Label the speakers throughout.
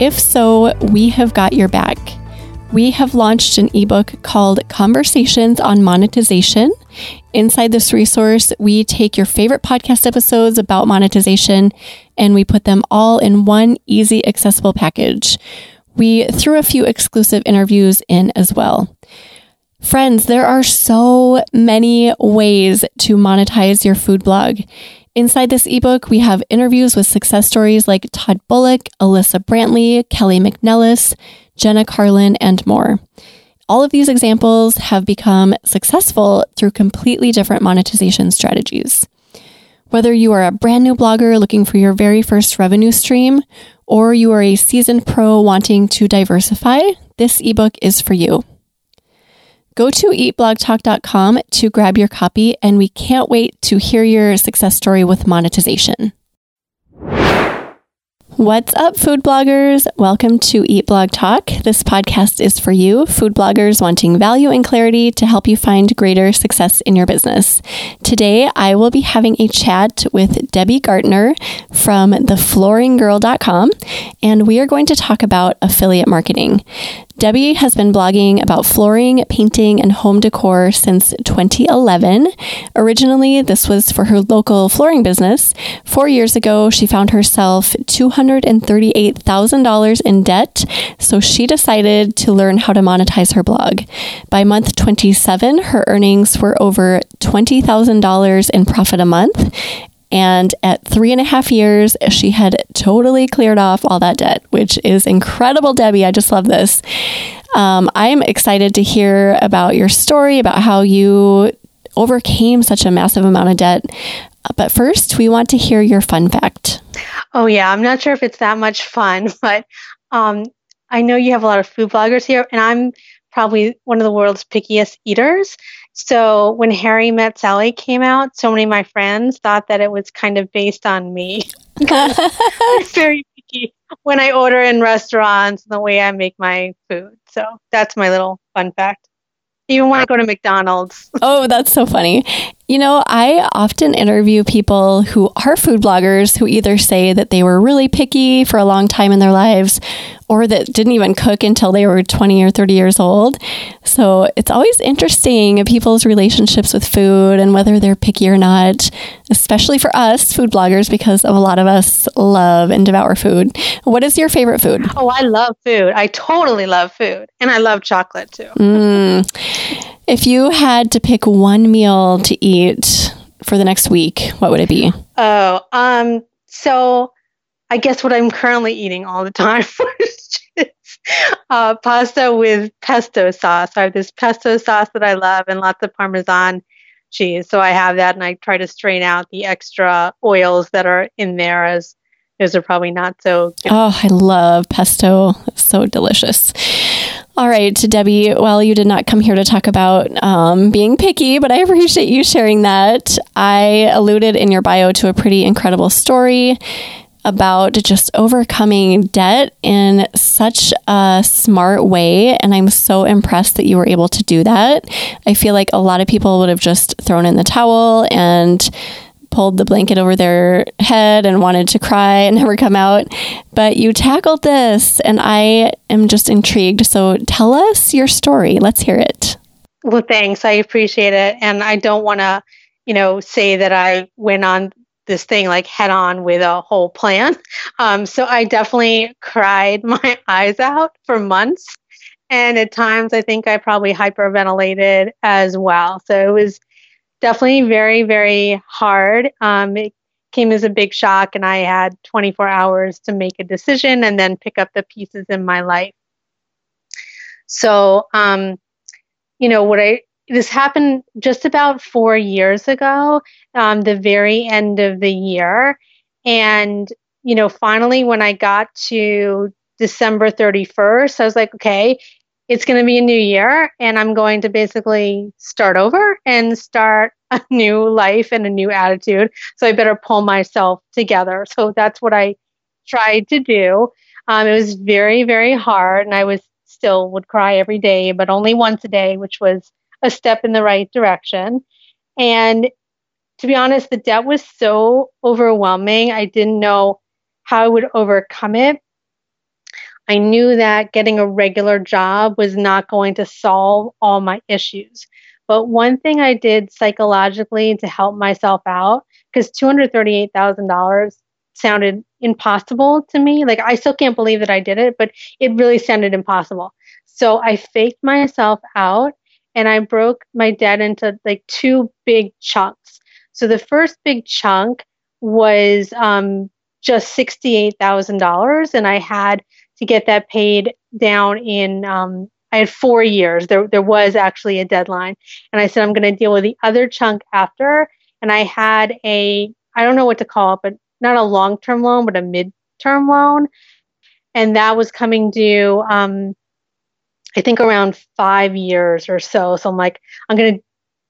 Speaker 1: If so, we have got your back. We have launched an ebook called Conversations on Monetization. Inside this resource, we take your favorite podcast episodes about monetization and we put them all in one easy, accessible package. We threw a few exclusive interviews in as well. Friends, there are so many ways to monetize your food blog. Inside this ebook, we have interviews with success stories like Todd Bullock, Alyssa Brantley, Kelly McNellis, Jenna Carlin, and more. All of these examples have become successful through completely different monetization strategies. Whether you are a brand new blogger looking for your very first revenue stream, or you are a seasoned pro wanting to diversify, this ebook is for you. Go to eatblogtalk.com to grab your copy, and we can't wait to hear your success story with monetization. What's up, food bloggers? Welcome to Eat Blog Talk. This podcast is for you, food bloggers wanting value and clarity to help you find greater success in your business. Today, I will be having a chat with Debbie Gartner from theflooringgirl.com, and we are going to talk about affiliate marketing. Debbie has been blogging about flooring, painting, and home decor since 2011. Originally, this was for her local flooring business. Four years ago, she found herself $238,000 in debt, so she decided to learn how to monetize her blog. By month 27, her earnings were over $20,000 in profit a month, and at three and a half years, she had totally cleared off all that debt, which is incredible, Debbie. I just love this. Um, I'm excited to hear about your story, about how you overcame such a massive amount of debt. But first, we want to hear your fun fact.
Speaker 2: Oh, yeah. I'm not sure if it's that much fun, but um, I know you have a lot of food bloggers here, and I'm probably one of the world's pickiest eaters. So when Harry Met Sally came out, so many of my friends thought that it was kind of based on me. very picky when I order in restaurants, and the way I make my food. So that's my little fun fact. Even when I go to McDonald's.
Speaker 1: oh, that's so funny. You know, I often interview people who are food bloggers who either say that they were really picky for a long time in their lives or that didn't even cook until they were 20 or 30 years old. So it's always interesting people's relationships with food and whether they're picky or not, especially for us food bloggers, because a lot of us love and devour food. What is your favorite food?
Speaker 2: Oh, I love food. I totally love food. And I love chocolate too.
Speaker 1: Mm. If you had to pick one meal to eat for the next week, what would it be?
Speaker 2: Oh, um, so I guess what I'm currently eating all the time is uh, pasta with pesto sauce. I have this pesto sauce that I love and lots of Parmesan cheese. So I have that and I try to strain out the extra oils that are in there as those are probably not so
Speaker 1: good. Oh, I love pesto. It's so delicious. All right, Debbie, well, you did not come here to talk about um, being picky, but I appreciate you sharing that. I alluded in your bio to a pretty incredible story about just overcoming debt in such a smart way. And I'm so impressed that you were able to do that. I feel like a lot of people would have just thrown in the towel and pulled the blanket over their head and wanted to cry and never come out. But you tackled this, and I am just intrigued. So tell us your story. Let's hear it.
Speaker 2: Well, thanks. I appreciate it. And I don't want to, you know, say that I went on this thing like head on with a whole plan. Um, so I definitely cried my eyes out for months. And at times, I think I probably hyperventilated as well. So it was definitely very, very hard. Um, it came as a big shock, and I had 24 hours to make a decision and then pick up the pieces in my life. So, um, you know, what I this happened just about four years ago, um, the very end of the year, and you know, finally, when I got to December 31st. I was like, okay, it's going to be a new year and I'm going to basically start over and start a new life and a new attitude. So I better pull myself together. So that's what I tried to do. Um, it was very, very hard and I was still would cry every day, but only once a day, which was a step in the right direction. And to be honest, the debt was so overwhelming. I didn't know how I would overcome it. I knew that getting a regular job was not going to solve all my issues. But one thing I did psychologically to help myself out, because $238,000 sounded impossible to me. Like, I still can't believe that I did it, but it really sounded impossible. So I faked myself out and I broke my debt into like two big chunks. So the first big chunk was um, just $68,000, and I had to get that paid down in um, I had four years. There there was actually a deadline, and I said I'm going to deal with the other chunk after. And I had a I don't know what to call it, but not a long term loan, but a mid term loan, and that was coming due. Um, I think around five years or so. So I'm like, I'm going to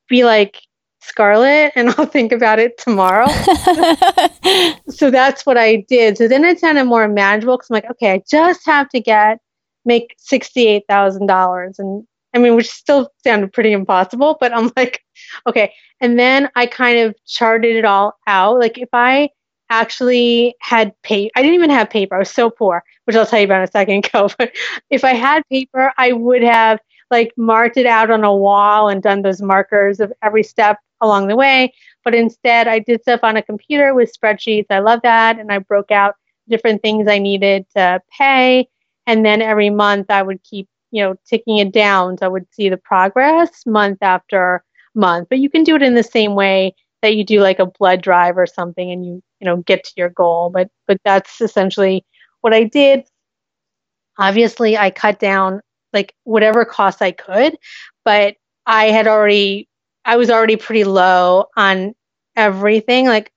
Speaker 2: be like Scarlett and I'll think about it tomorrow. so that's what I did. So then it sounded more manageable because I'm like, okay, I just have to get, make $68,000. And I mean, which still sounded pretty impossible, but I'm like, okay. And then I kind of charted it all out. Like if I actually had paper, I didn't even have paper. I was so poor, which I'll tell you about in a second ago. But if I had paper, I would have like marked it out on a wall and done those markers of every step along the way. But instead, I did stuff on a computer with spreadsheets. I love that. And I broke out different things I needed to pay. And then every month I would keep, you know, ticking it down. So I would see the progress month after month. But you can do it in the same way that you do like a blood drive or something and you, you know, get to your goal. But but that's essentially what I did. Obviously I cut down like whatever costs I could, but I had already I was already pretty low on everything. Like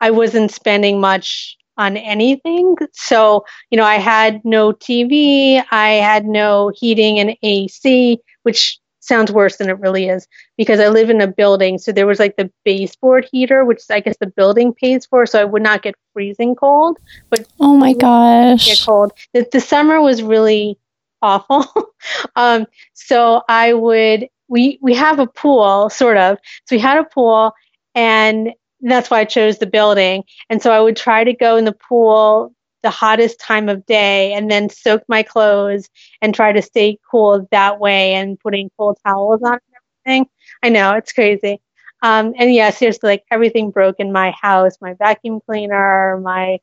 Speaker 2: I wasn't spending much on anything. So, you know, I had no TV, I had no heating and AC, which sounds worse than it really is because I live in a building. So there was like the baseboard heater, which I guess the building pays for. So I would not get freezing cold. But
Speaker 1: oh my gosh, get
Speaker 2: cold. The, the summer was really awful. um, so I would we we have a pool, sort of. So we had a pool, and that's why I chose the building. And so I would try to go in the pool the hottest time of day and then soak my clothes and try to stay cool that way and putting cool towels on and everything. I know it's crazy. Um, and yeah, seriously, like everything broke in my house, my vacuum cleaner, my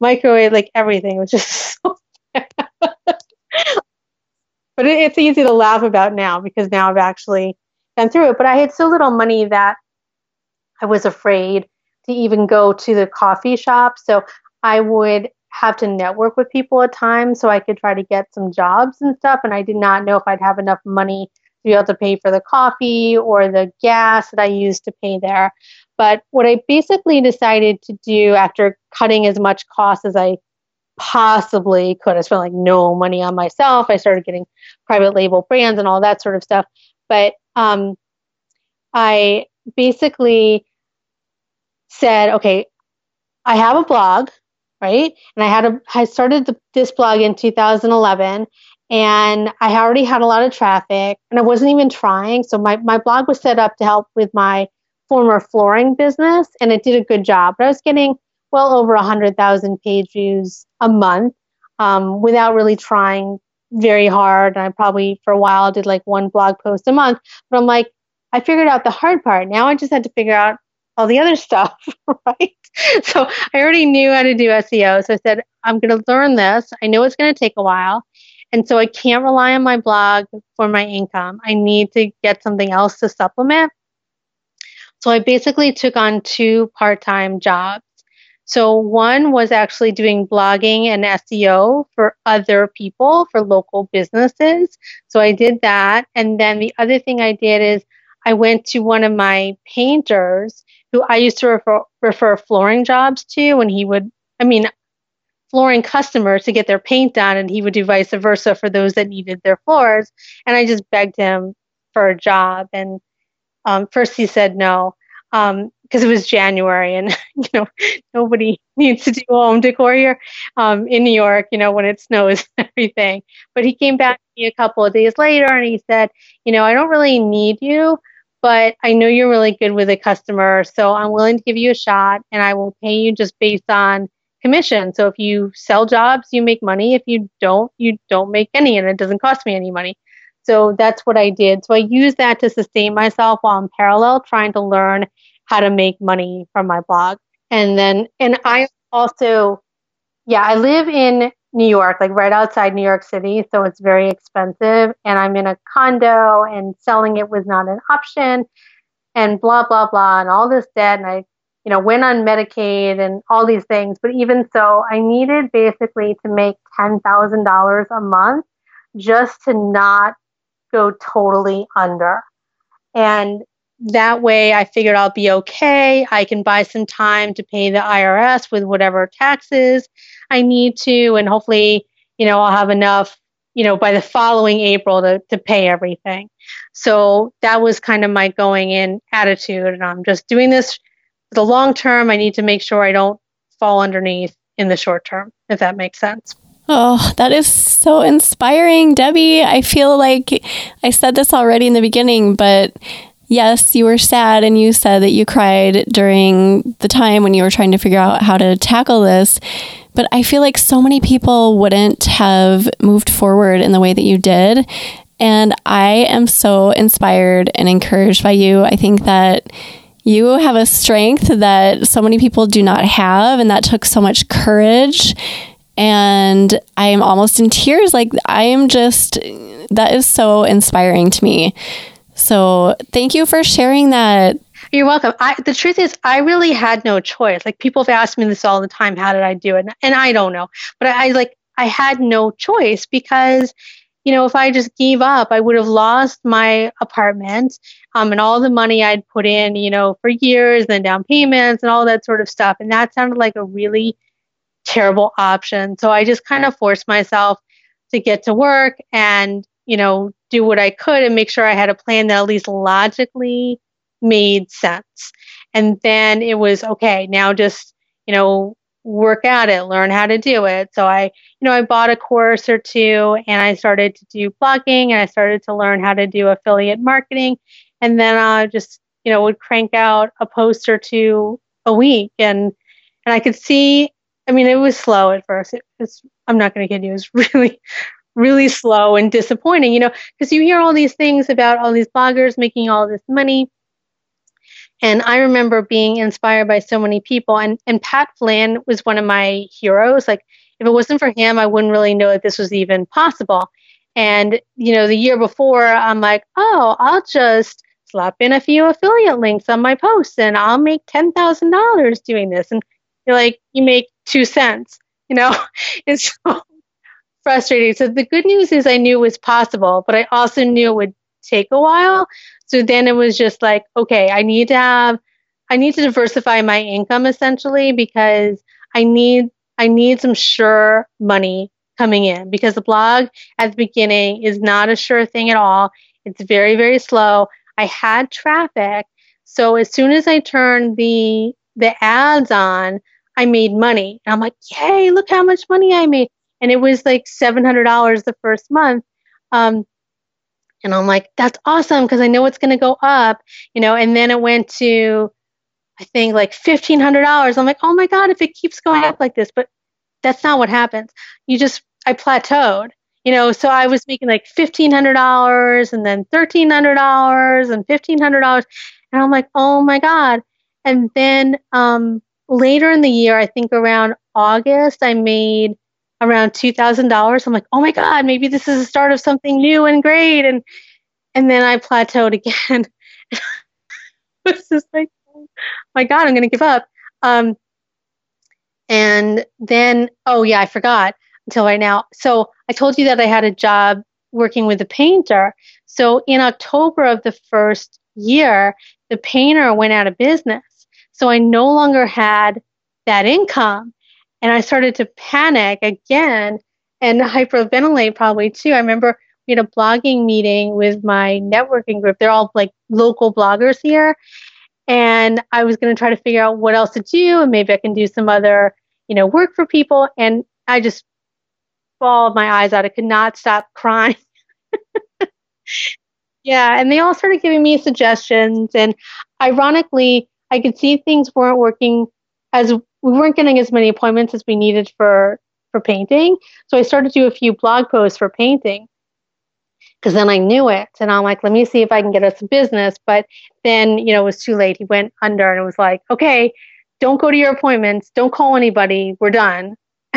Speaker 2: microwave, like everything was just so. But it, it's easy to laugh about now because now I've actually gone through it. But I had so little money that I was afraid to even go to the coffee shop. So I would have to network with people at times so I could try to get some jobs and stuff. And I did not know if I'd have enough money to be able to pay for the coffee or the gas that I used to pay there. But what I basically decided to do after cutting as much cost as I possibly could. I spent like no money on myself. I started getting private label brands and all that sort of stuff. But um, I basically said, okay, I have a blog, right? And I had a, I started the, this blog in 2011 and I already had a lot of traffic and I wasn't even trying. So my, my blog was set up to help with my former flooring business and it did a good job. But I was getting well over 100,000 page views a month um, without really trying very hard. And I probably, for a while, did like one blog post a month. But I'm like, I figured out the hard part. Now I just had to figure out all the other stuff, right? So I already knew how to do SEO. So I said, I'm going to learn this. I know it's going to take a while. And so I can't rely on my blog for my income. I need to get something else to supplement. So I basically took on two part time jobs. So one was actually doing blogging and SEO for other people, for local businesses. So I did that. And then the other thing I did is I went to one of my painters who I used to refer, refer flooring jobs to, and he would, I mean, flooring customers to get their paint done, and he would do vice versa for those that needed their floors. And I just begged him for a job. And um, first he said no because it was January, and you know nobody needs to do home decor here um, in New York. You know when it snows and everything. But he came back to me a couple of days later, and he said, you know, I don't really need you, but I know you're really good with a customer, so I'm willing to give you a shot, and I will pay you just based on commission. So if you sell jobs, you make money. If you don't, you don't make any, and it doesn't cost me any money. So that's what I did. So I used that to sustain myself while I'm parallel trying to learn how to make money from my blog. And then, and I also, yeah, I live in New York, like right outside New York City. So it's very expensive. And I'm in a condo and selling it was not an option and blah, blah, blah, and all this debt. And I you know, went on Medicaid and all these things. But even so, I needed basically to make $10,000 a month just to not go totally under. And that way I figured I'll be okay. I can buy some time to pay the IRS with whatever taxes I need to. And hopefully, you know, I'll have enough, you know, by the following April to, to pay everything. So that was kind of my going in attitude. And I'm just doing this for the long term, I need to make sure I don't fall underneath in the short term, if that makes sense.
Speaker 1: Oh, that is so inspiring, Debbie. I feel like I said this already in the beginning, but yes, you were sad and you said that you cried during the time when you were trying to figure out how to tackle this. But I feel like so many people wouldn't have moved forward in the way that you did. And I am so inspired and encouraged by you. I think that you have a strength that so many people do not have, and that took so much courage. And I am almost in tears. Like, I am just, that is so inspiring to me. So, thank you for sharing that.
Speaker 2: You're welcome. I, the truth is, I really had no choice. Like, people have asked me this all the time how did I do it? And I don't know. But I, I like, I had no choice because you know, if I just gave up, I would have lost my apartment um, and all the money I'd put in, you know, for years, and down payments and all that sort of stuff. And that sounded like a really terrible option. So I just kind of forced myself to get to work and, you know, do what I could and make sure I had a plan that at least logically made sense. And then it was okay, now just, you know, work at it, learn how to do it. So I, you know, I bought a course or two and I started to do blogging and I started to learn how to do affiliate marketing. And then I just, you know, would crank out a post or two a week. And, and I could see, I mean, it was slow at first. It was, I'm not going to kid you, it was really, really slow and disappointing, you know, because you hear all these things about all these bloggers making all this money and I remember being inspired by so many people. And, and Pat Flynn was one of my heroes. Like, if it wasn't for him, I wouldn't really know that this was even possible. And, you know, the year before, I'm like, oh, I'll just slap in a few affiliate links on my posts and I'll make $10,000 doing this. And you're like, you make two cents, you know? it's so frustrating. So the good news is I knew it was possible, but I also knew it would take a while. So then it was just like, okay, I need to have, I need to diversify my income essentially because I need, I need some sure money coming in because the blog at the beginning is not a sure thing at all. It's very, very slow. I had traffic. So as soon as I turned the, the ads on, I made money. And I'm like, yay, look how much money I made. And it was like $700 the first month. Um, and I'm like, that's awesome because I know it's going to go up, you know. And then it went to, I think like fifteen hundred dollars. I'm like, oh my god, if it keeps going up like this, but that's not what happens. You just, I plateaued, you know. So I was making like fifteen hundred dollars, and then thirteen hundred dollars, and fifteen hundred dollars, and I'm like, oh my god. And then um, later in the year, I think around August, I made around two thousand dollars. I'm like, oh my god, maybe this is the start of something new and great. And and then I plateaued again. it's just like, oh my god, I'm gonna give up. Um, and then, oh yeah, I forgot until right now. So I told you that I had a job working with a painter. So in October of the first year, the painter went out of business. So I no longer had that income. And I started to panic again and hyperventilate probably too. I remember we had a blogging meeting with my networking group. They're all like local bloggers here. And I was going to try to figure out what else to do. And maybe I can do some other, you know, work for people. And I just bawled my eyes out. I could not stop crying. yeah. And they all started giving me suggestions. And ironically, I could see things weren't working as we weren't getting as many appointments as we needed for for painting. So I started to do a few blog posts for painting because then I knew it. And I'm like, let me see if I can get us a business. But then, you know, it was too late. He went under and it was like, okay, don't go to your appointments. Don't call anybody. We're done.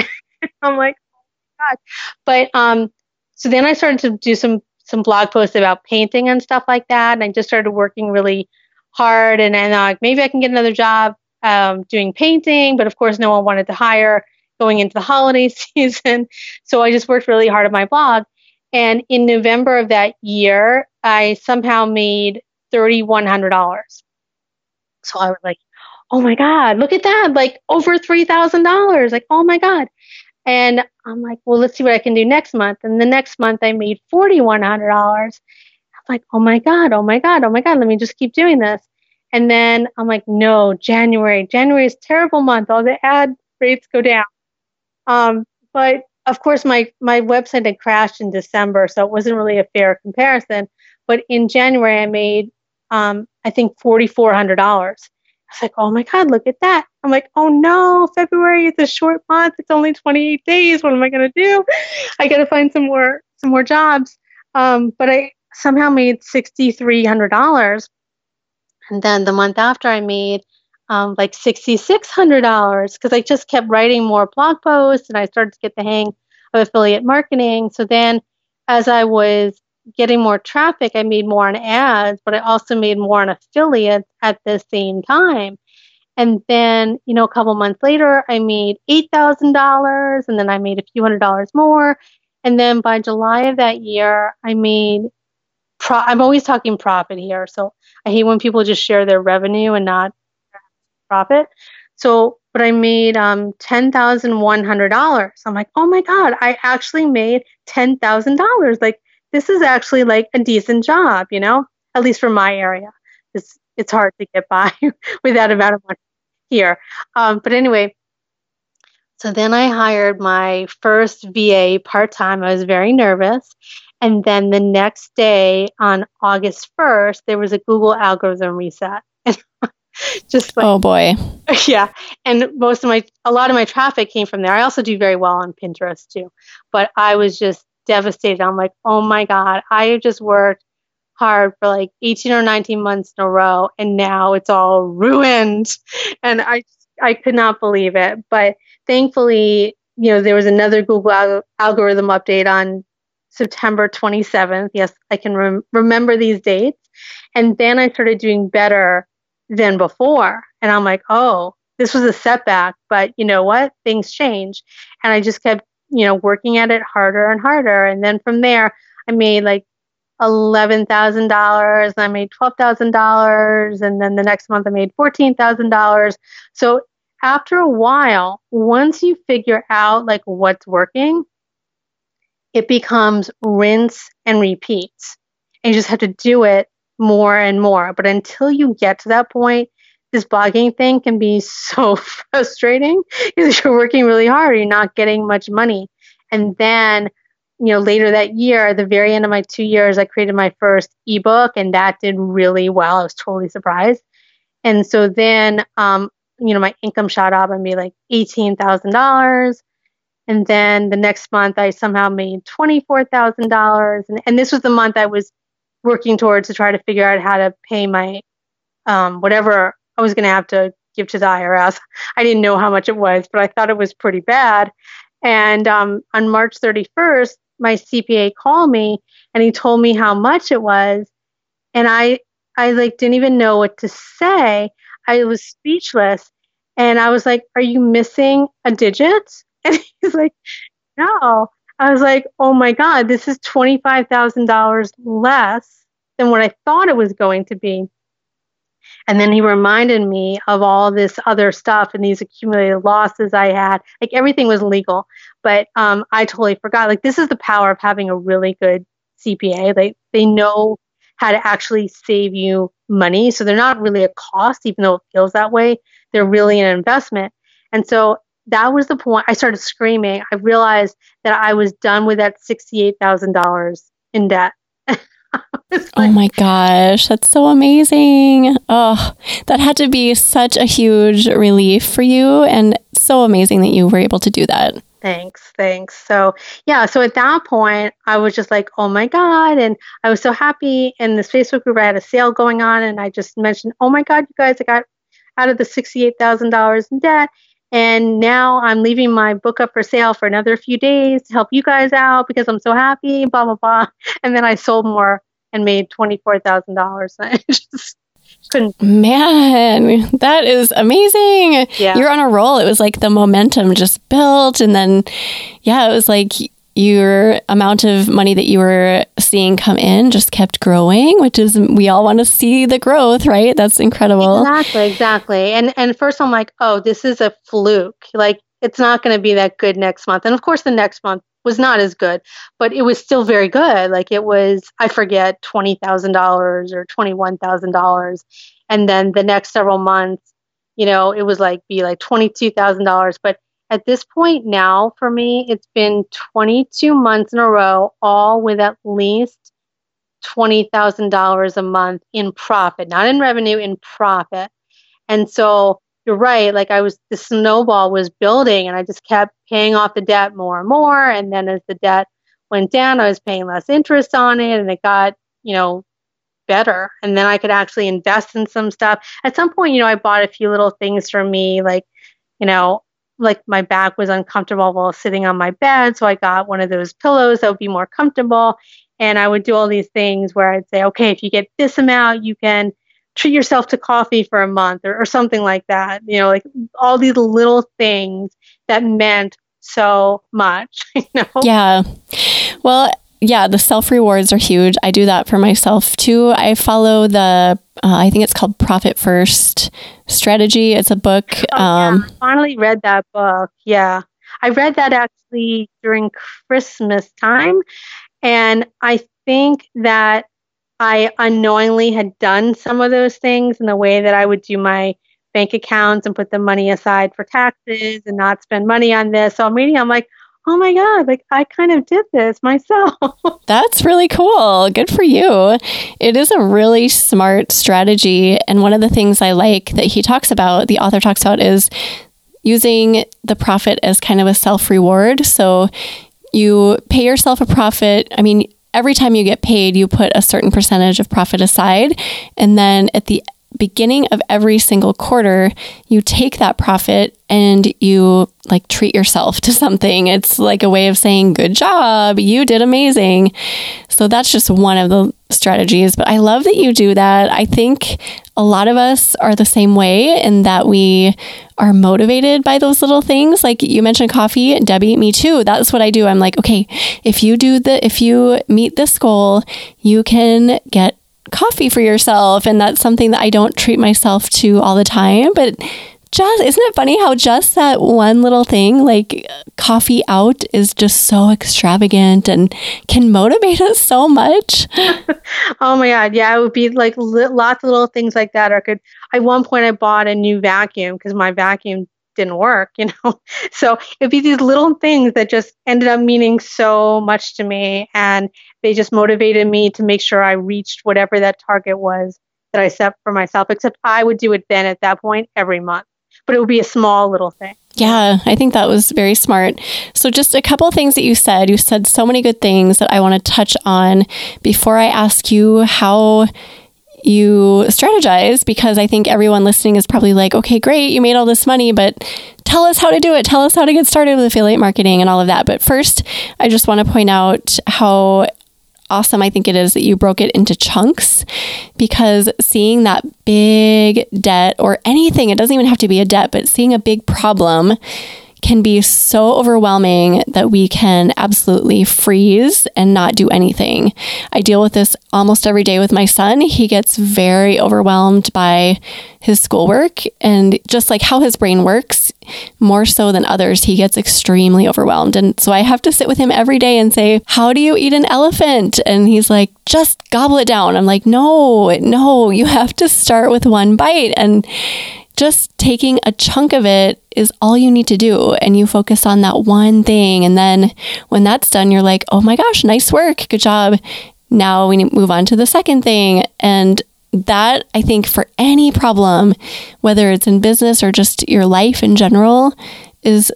Speaker 2: I'm like, oh God. But um, so then I started to do some some blog posts about painting and stuff like that. And I just started working really hard. And then like, maybe I can get another job um, doing painting. But of course, no one wanted to hire going into the holiday season. So I just worked really hard on my blog. And in November of that year, I somehow made $3,100. So I was like, oh my God, look at that. Like over $3,000. Like, oh my God. And I'm like, well, let's see what I can do next month. And the next month I made $4,100. I'm like, oh my God, oh my God, oh my God, let me just keep doing this. And then I'm like, no, January. January is terrible month. All the ad rates go down. Um, but of course, my, my website had crashed in December, so it wasn't really a fair comparison. But in January, I made, um, I think, $4,400. I was like, oh my God, look at that. I'm like, oh no, February is a short month. It's only 28 days. What am I going to do? I got to find some more, some more jobs. Um, but I somehow made $6,300. And then the month after I made um, like $6,600 because I just kept writing more blog posts and I started to get the hang of affiliate marketing. So then as I was getting more traffic, I made more on ads, but I also made more on affiliates at the same time. And then, you know, a couple months later, I made $8,000 and then I made a few hundred dollars more. And then by July of that year, I made, I'm always talking profit here. So I hate when people just share their revenue and not profit. So, but I made um, $10,100. I'm like, oh my God, I actually made $10,000. Like, this is actually like a decent job, you know, at least for my area. It's, it's hard to get by with that amount of money here. Um, but anyway, so then I hired my first VA part time. I was very nervous. And then the next day on August 1st, there was a Google algorithm reset. just like,
Speaker 1: oh boy.
Speaker 2: Yeah. And most of my a lot of my traffic came from there. I also do very well on pinterest too. But i was just devastated. I'm like oh my god. I just worked hard for like 18 or 19 months in a row and now it's all ruined. And i i could not believe it. But thankfully you know there was another google al- algorithm update on september 27th yes i can rem- remember these dates and then i started doing better than before. And I'm like, oh, this was a setback, but you know what? Things change. And I just kept, you know, working at it harder and harder. And then from there, I made like $11,000 and I made $12,000. And then the next month I made $14,000. So after a while, once you figure out like what's working, it becomes rinse and repeat. And you just have to do it more and more. But until you get to that point, this blogging thing can be so frustrating because you're working really hard, you're not getting much money. And then, you know, later that year, at the very end of my two years, I created my first ebook and that did really well. I was totally surprised. And so then, um, you know, my income shot up and be like $18,000. And then the next month, I somehow made $24,000. And, and this was the month I was working towards to try to figure out how to pay my um, whatever I was going to have to give to the IRS. I didn't know how much it was, but I thought it was pretty bad. And um, on March 31st, my CPA called me and he told me how much it was, and I I like didn't even know what to say. I was speechless, and I was like, "Are you missing a digit?" And he's like, "No." I was like, oh my God, this is $25,000 less than what I thought it was going to be. And then he reminded me of all this other stuff and these accumulated losses I had. Like everything was legal, but um, I totally forgot. Like this is the power of having a really good CPA. They they know how to actually save you money. So they're not really a cost, even though it feels that way. They're really an investment. And so that was the point. I started screaming. I realized that I was done with that $68,000 in debt.
Speaker 1: Oh like, oh my gosh, that's so amazing. Oh, that had to be such a huge relief for you and so amazing that you were able to do that.
Speaker 2: Thanks, thanks. So, yeah, so at that point, I was just like, oh my God. And I was so happy. In this Facebook group, I had a sale going on, and I just mentioned, oh my God, you guys, I got out of the $68,000 in debt. And now I'm leaving my book up for sale for another few days to help you guys out because I'm so happy, blah, blah, blah. And then I sold more and made $24,000. I just couldn't.
Speaker 1: Man, that is amazing. Yeah. You're on a roll. It was like the momentum just built. And then, yeah, it was like your amount of money that you were seeing come in just kept growing, which is we all want to see the growth, right? That's incredible.
Speaker 2: Exactly, exactly. And and first I'm like, oh, this is a fluke. Like it's not going to be that good next month. And of course, the next month was not as good, but it was still very good. Like it was, I forget, twenty thousand dollars or twenty one thousand dollars, and then the next several months, you know, it was like be like twenty two thousand dollars, but at this point now for me, it's been 22 months in a row, all with at least $20,000 a month in profit, not in revenue, in profit. And so you're right. Like I was, the snowball was building and I just kept paying off the debt more and more. And then as the debt went down, I was paying less interest on it and it got, you know, better. And then I could actually invest in some stuff. At some point, you know, I bought a few little things for me, like, you know, like my back was uncomfortable while sitting on my bed. So I got one of those pillows that would be more comfortable. And I would do all these things where I'd say, okay, if you get this amount, you can treat yourself to coffee for a month or, or something like that. You know, like all these little things that meant so much. You know?
Speaker 1: Yeah. Well, yeah, the self rewards are huge. I do that for myself too. I follow the, uh, I think it's called Profit First Strategy. It's a book.
Speaker 2: Oh, um, yeah. Finally read that book. Yeah. I read that actually during Christmas time. And I think that I unknowingly had done some of those things in the way that I would do my bank accounts and put the money aside for taxes and not spend money on this. So I'm reading, I'm like, oh my God, like I kind of did this myself.
Speaker 1: That's really cool. Good for you. It is a really smart strategy. And one of the things I like that he talks about, the author talks about, is using the profit as kind of a self reward. So you pay yourself a profit. I mean, every time you get paid, you put a certain percentage of profit aside. And then at the beginning of every single quarter, you take that profit and you like treat yourself to something. It's like a way of saying, Good job, you did amazing. So that's just one of the strategies. But I love that you do that. I think a lot of us are the same way in that we are motivated by those little things. Like you mentioned coffee, Debbie, me too. That's what I do. I'm like, okay, if you do the, if you meet this goal, you can get coffee for yourself. And that's something that I don't treat myself to all the time. But just isn't it funny how just that one little thing like coffee out is just so extravagant and can motivate us so much
Speaker 2: oh my god yeah it would be like li- lots of little things like that or could at one point i bought a new vacuum because my vacuum didn't work you know so it'd be these little things that just ended up meaning so much to me and they just motivated me to make sure I reached whatever that target was that I set for myself, except I would do it then at that point every month. But it would be a small little thing.
Speaker 1: Yeah, I think that was very smart. So, just a couple things that you said. You said so many good things that I want to touch on before I ask you how you strategize because I think everyone listening is probably like, okay, great, you made all this money, but tell us how to do it. Tell us how to get started with affiliate marketing and all of that. But first, I just want to point out how awesome I think it is that you broke it into chunks because seeing that big debt or anything, it doesn't even have to be a debt, but seeing a big problem can be so overwhelming that we can absolutely freeze and not do anything. I deal with this almost every day with my son. He gets very overwhelmed by his schoolwork and just like how his brain works, more so than others, he gets extremely overwhelmed. And so I have to sit with him every day and say, How do you eat an elephant? And he's like, Just gobble it down. I'm like, No, no, you have to start with one bite. And just taking a chunk of it is all you need to do. And you focus on that one thing. And then when that's done, you're like, oh my gosh, nice work. Good job. Now we move on to the second thing. And that I think for any problem, whether it's in business or just your life in general, is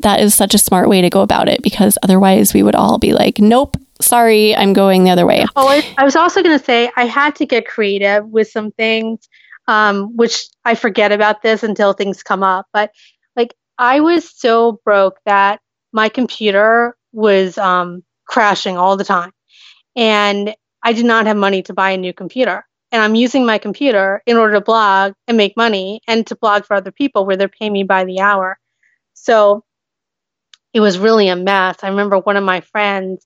Speaker 1: that is such a smart way to go about it because otherwise we would all be like, nope, sorry, I'm going the other way.
Speaker 2: Oh, I was also going to say I had to get creative with some things um, which I forget about this until things come up. But like I was so broke that my computer was um, crashing all the time, and I did not have money to buy a new computer. And I'm using my computer in order to blog and make money and to blog for other people where they're paying me by the hour. So it was really a mess. I remember one of my friends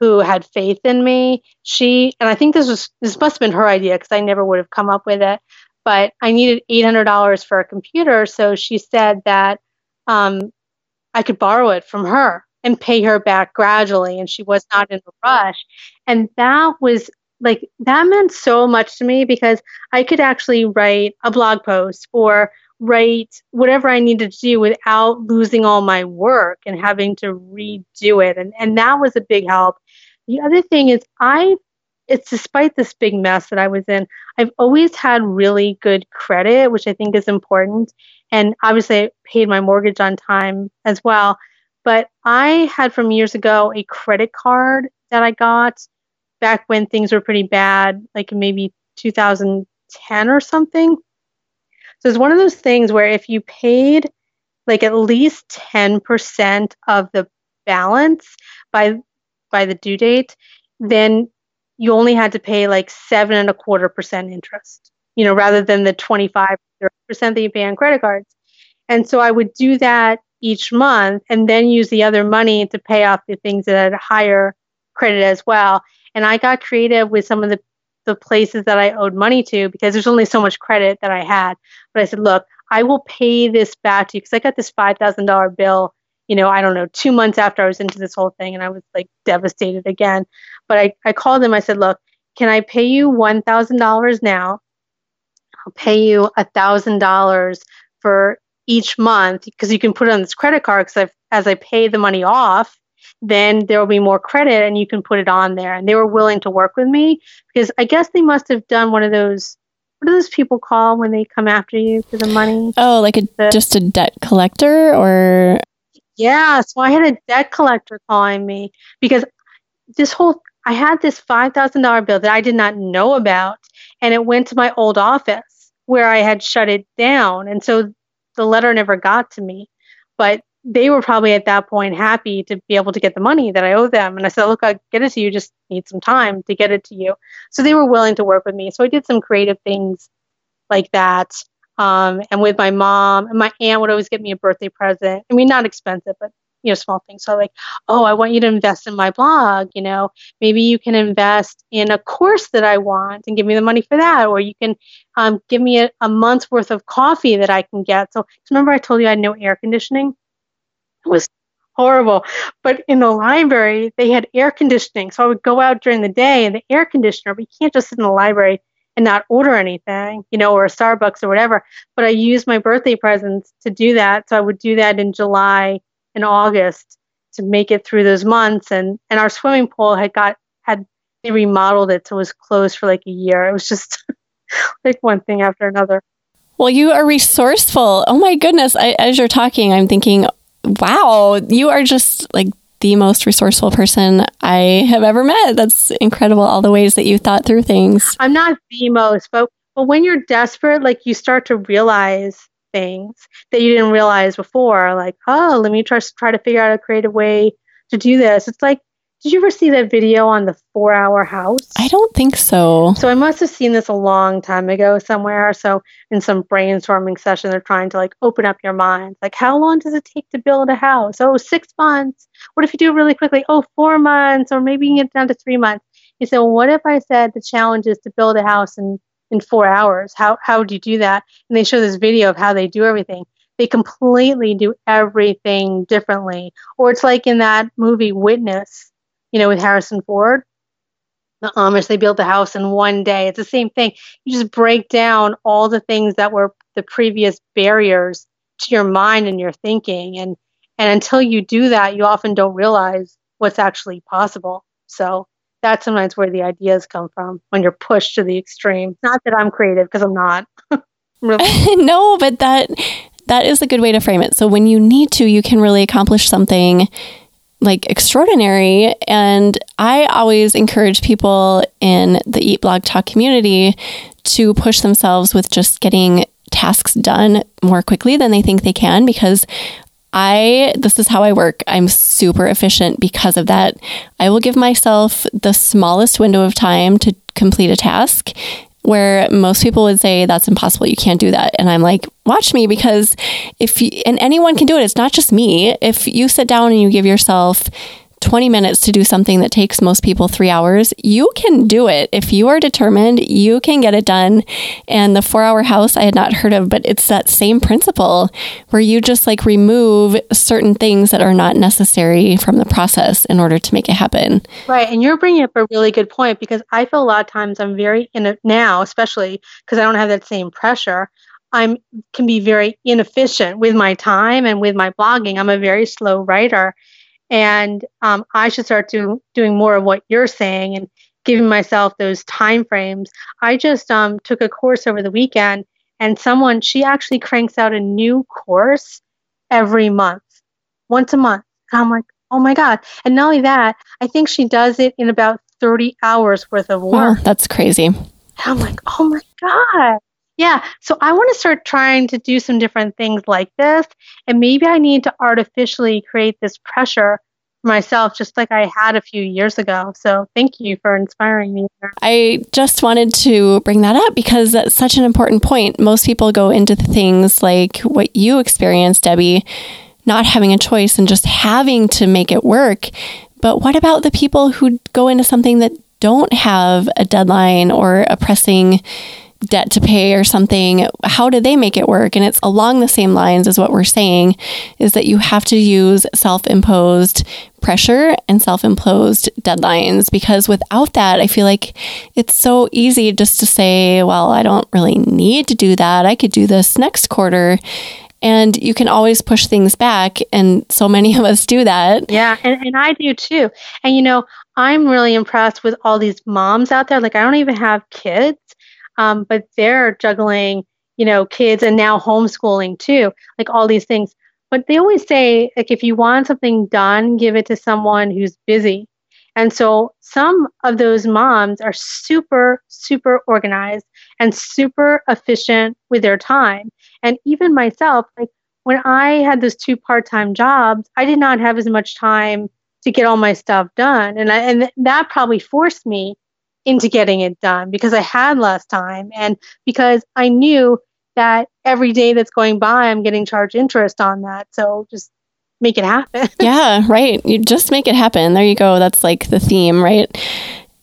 Speaker 2: who had faith in me. She and I think this was this must have been her idea because I never would have come up with it but I needed $800 for a computer. So she said that um, I could borrow it from her and pay her back gradually. And she was not in a rush. And that was like, that meant so much to me because I could actually write a blog post or write whatever I needed to do without losing all my work and having to redo it. And, and that was a big help. The other thing is, I it's despite this big mess that I was in, I've always had really good credit, which I think is important. And obviously, I paid my mortgage on time as well. But I had from years ago a credit card that I got back when things were pretty bad, like maybe 2010 or something. So it's one of those things where if you paid like at least 10% of the balance by by the due date, then you only had to pay like seven and a quarter percent interest, you know, rather than the 25 percent that you pay on credit cards. And so I would do that each month and then use the other money to pay off the things that had higher credit as well. And I got creative with some of the, the places that I owed money to because there's only so much credit that I had. But I said, look, I will pay this back to you because I got this $5,000 bill you know, I don't know, two months after I was into this whole thing and I was like devastated again. But I, I called them, I said, look, can I pay you $1,000 now? I'll pay you $1,000 for each month because you can put it on this credit card because as I pay the money off, then there will be more credit and you can put it on there. And they were willing to work with me because I guess they must have done one of those what do those people call when they come after you for the money?
Speaker 1: Oh, like a the, just a debt collector or
Speaker 2: yeah, so I had a debt collector calling me because this whole I had this $5,000 bill that I did not know about and it went to my old office where I had shut it down and so the letter never got to me. But they were probably at that point happy to be able to get the money that I owe them. And I said, look, I'll get it to you, just need some time to get it to you. So they were willing to work with me. So I did some creative things like that. Um, and with my mom and my aunt would always get me a birthday present. I mean, not expensive, but you know, small things. So like, oh, I want you to invest in my blog. You know, maybe you can invest in a course that I want and give me the money for that, or you can um, give me a, a month's worth of coffee that I can get. So remember, I told you I had no air conditioning. It was horrible. But in the library, they had air conditioning. So I would go out during the day and the air conditioner, but you can't just sit in the library and not order anything, you know, or a Starbucks or whatever. But I used my birthday presents to do that. So I would do that in July and August to make it through those months. And and our swimming pool had got had they remodeled it so it was closed for like a year. It was just like one thing after another.
Speaker 1: Well, you are resourceful. Oh my goodness. I, as you're talking, I'm thinking, wow, you are just like the most resourceful person I have ever met. That's incredible, all the ways that you thought through things.
Speaker 2: I'm not the most, but, but when you're desperate, like you start to realize things that you didn't realize before. Like, oh, let me try, try to figure out a creative way to do this. It's like did you ever see that video on the four hour house?
Speaker 1: I don't think so.
Speaker 2: So I must have seen this a long time ago somewhere. So in some brainstorming session, they're trying to like open up your mind. Like, how long does it take to build a house? Oh, six months. What if you do it really quickly? Oh, four months, or maybe you can get down to three months. He said, well, what if I said the challenge is to build a house in, in four hours? How, how would you do that? And they show this video of how they do everything they completely do everything differently. Or it's like in that movie Witness, you know, with Harrison Ford. The Amish, they built the house in one day. It's the same thing. You just break down all the things that were the previous barriers to your mind and your thinking. And, and until you do that, you often don't realize what's actually possible. So that's sometimes where the ideas come from when you're pushed to the extreme. Not that I'm creative because I'm not.
Speaker 1: really. no, but that that is a good way to frame it. So when you need to, you can really accomplish something like extraordinary. And I always encourage people in the Eat Blog Talk community to push themselves with just getting tasks done more quickly than they think they can because I this is how I work. I'm super efficient because of that. I will give myself the smallest window of time to complete a task where most people would say that's impossible. You can't do that. And i'm like watch me because if you, and anyone can do it. It's not just me. If you sit down and you give yourself 20 minutes to do something that takes most people three hours, you can do it. If you are determined, you can get it done. And the four hour house I had not heard of, but it's that same principle where you just like remove certain things that are not necessary from the process in order to make it happen.
Speaker 2: Right. And you're bringing up a really good point because I feel a lot of times I'm very in it now, especially because I don't have that same pressure. I'm can be very inefficient with my time and with my blogging. I'm a very slow writer and um, I should start to, doing more of what you're saying and giving myself those time frames. I just um, took a course over the weekend, and someone she actually cranks out a new course every month, once a month. And I'm like, oh my god! And not only that, I think she does it in about 30 hours worth of work.
Speaker 1: That's crazy. And
Speaker 2: I'm like, oh my god! Yeah, so I want to start trying to do some different things like this. And maybe I need to artificially create this pressure for myself, just like I had a few years ago. So thank you for inspiring me.
Speaker 1: I just wanted to bring that up because that's such an important point. Most people go into things like what you experienced, Debbie, not having a choice and just having to make it work. But what about the people who go into something that don't have a deadline or a pressing debt to pay or something, how do they make it work? And it's along the same lines as what we're saying is that you have to use self imposed pressure and self imposed deadlines because without that, I feel like it's so easy just to say, well, I don't really need to do that. I could do this next quarter. And you can always push things back. And so many of us do that.
Speaker 2: Yeah. And, and I do too. And, you know, I'm really impressed with all these moms out there. Like, I don't even have kids um, but they're juggling, you know, kids and now homeschooling too, like all these things. But they always say, like, if you want something done, give it to someone who's busy. And so some of those moms are super, super organized and super efficient with their time. And even myself, like when I had those two part time jobs, I did not have as much time to get all my stuff done. And, I, and that probably forced me into getting it done because I had less time and because I knew that every day that's going by, I'm getting charged interest on that. So just make it happen.
Speaker 1: yeah, right. You just make it happen. There you go. That's like the theme, right?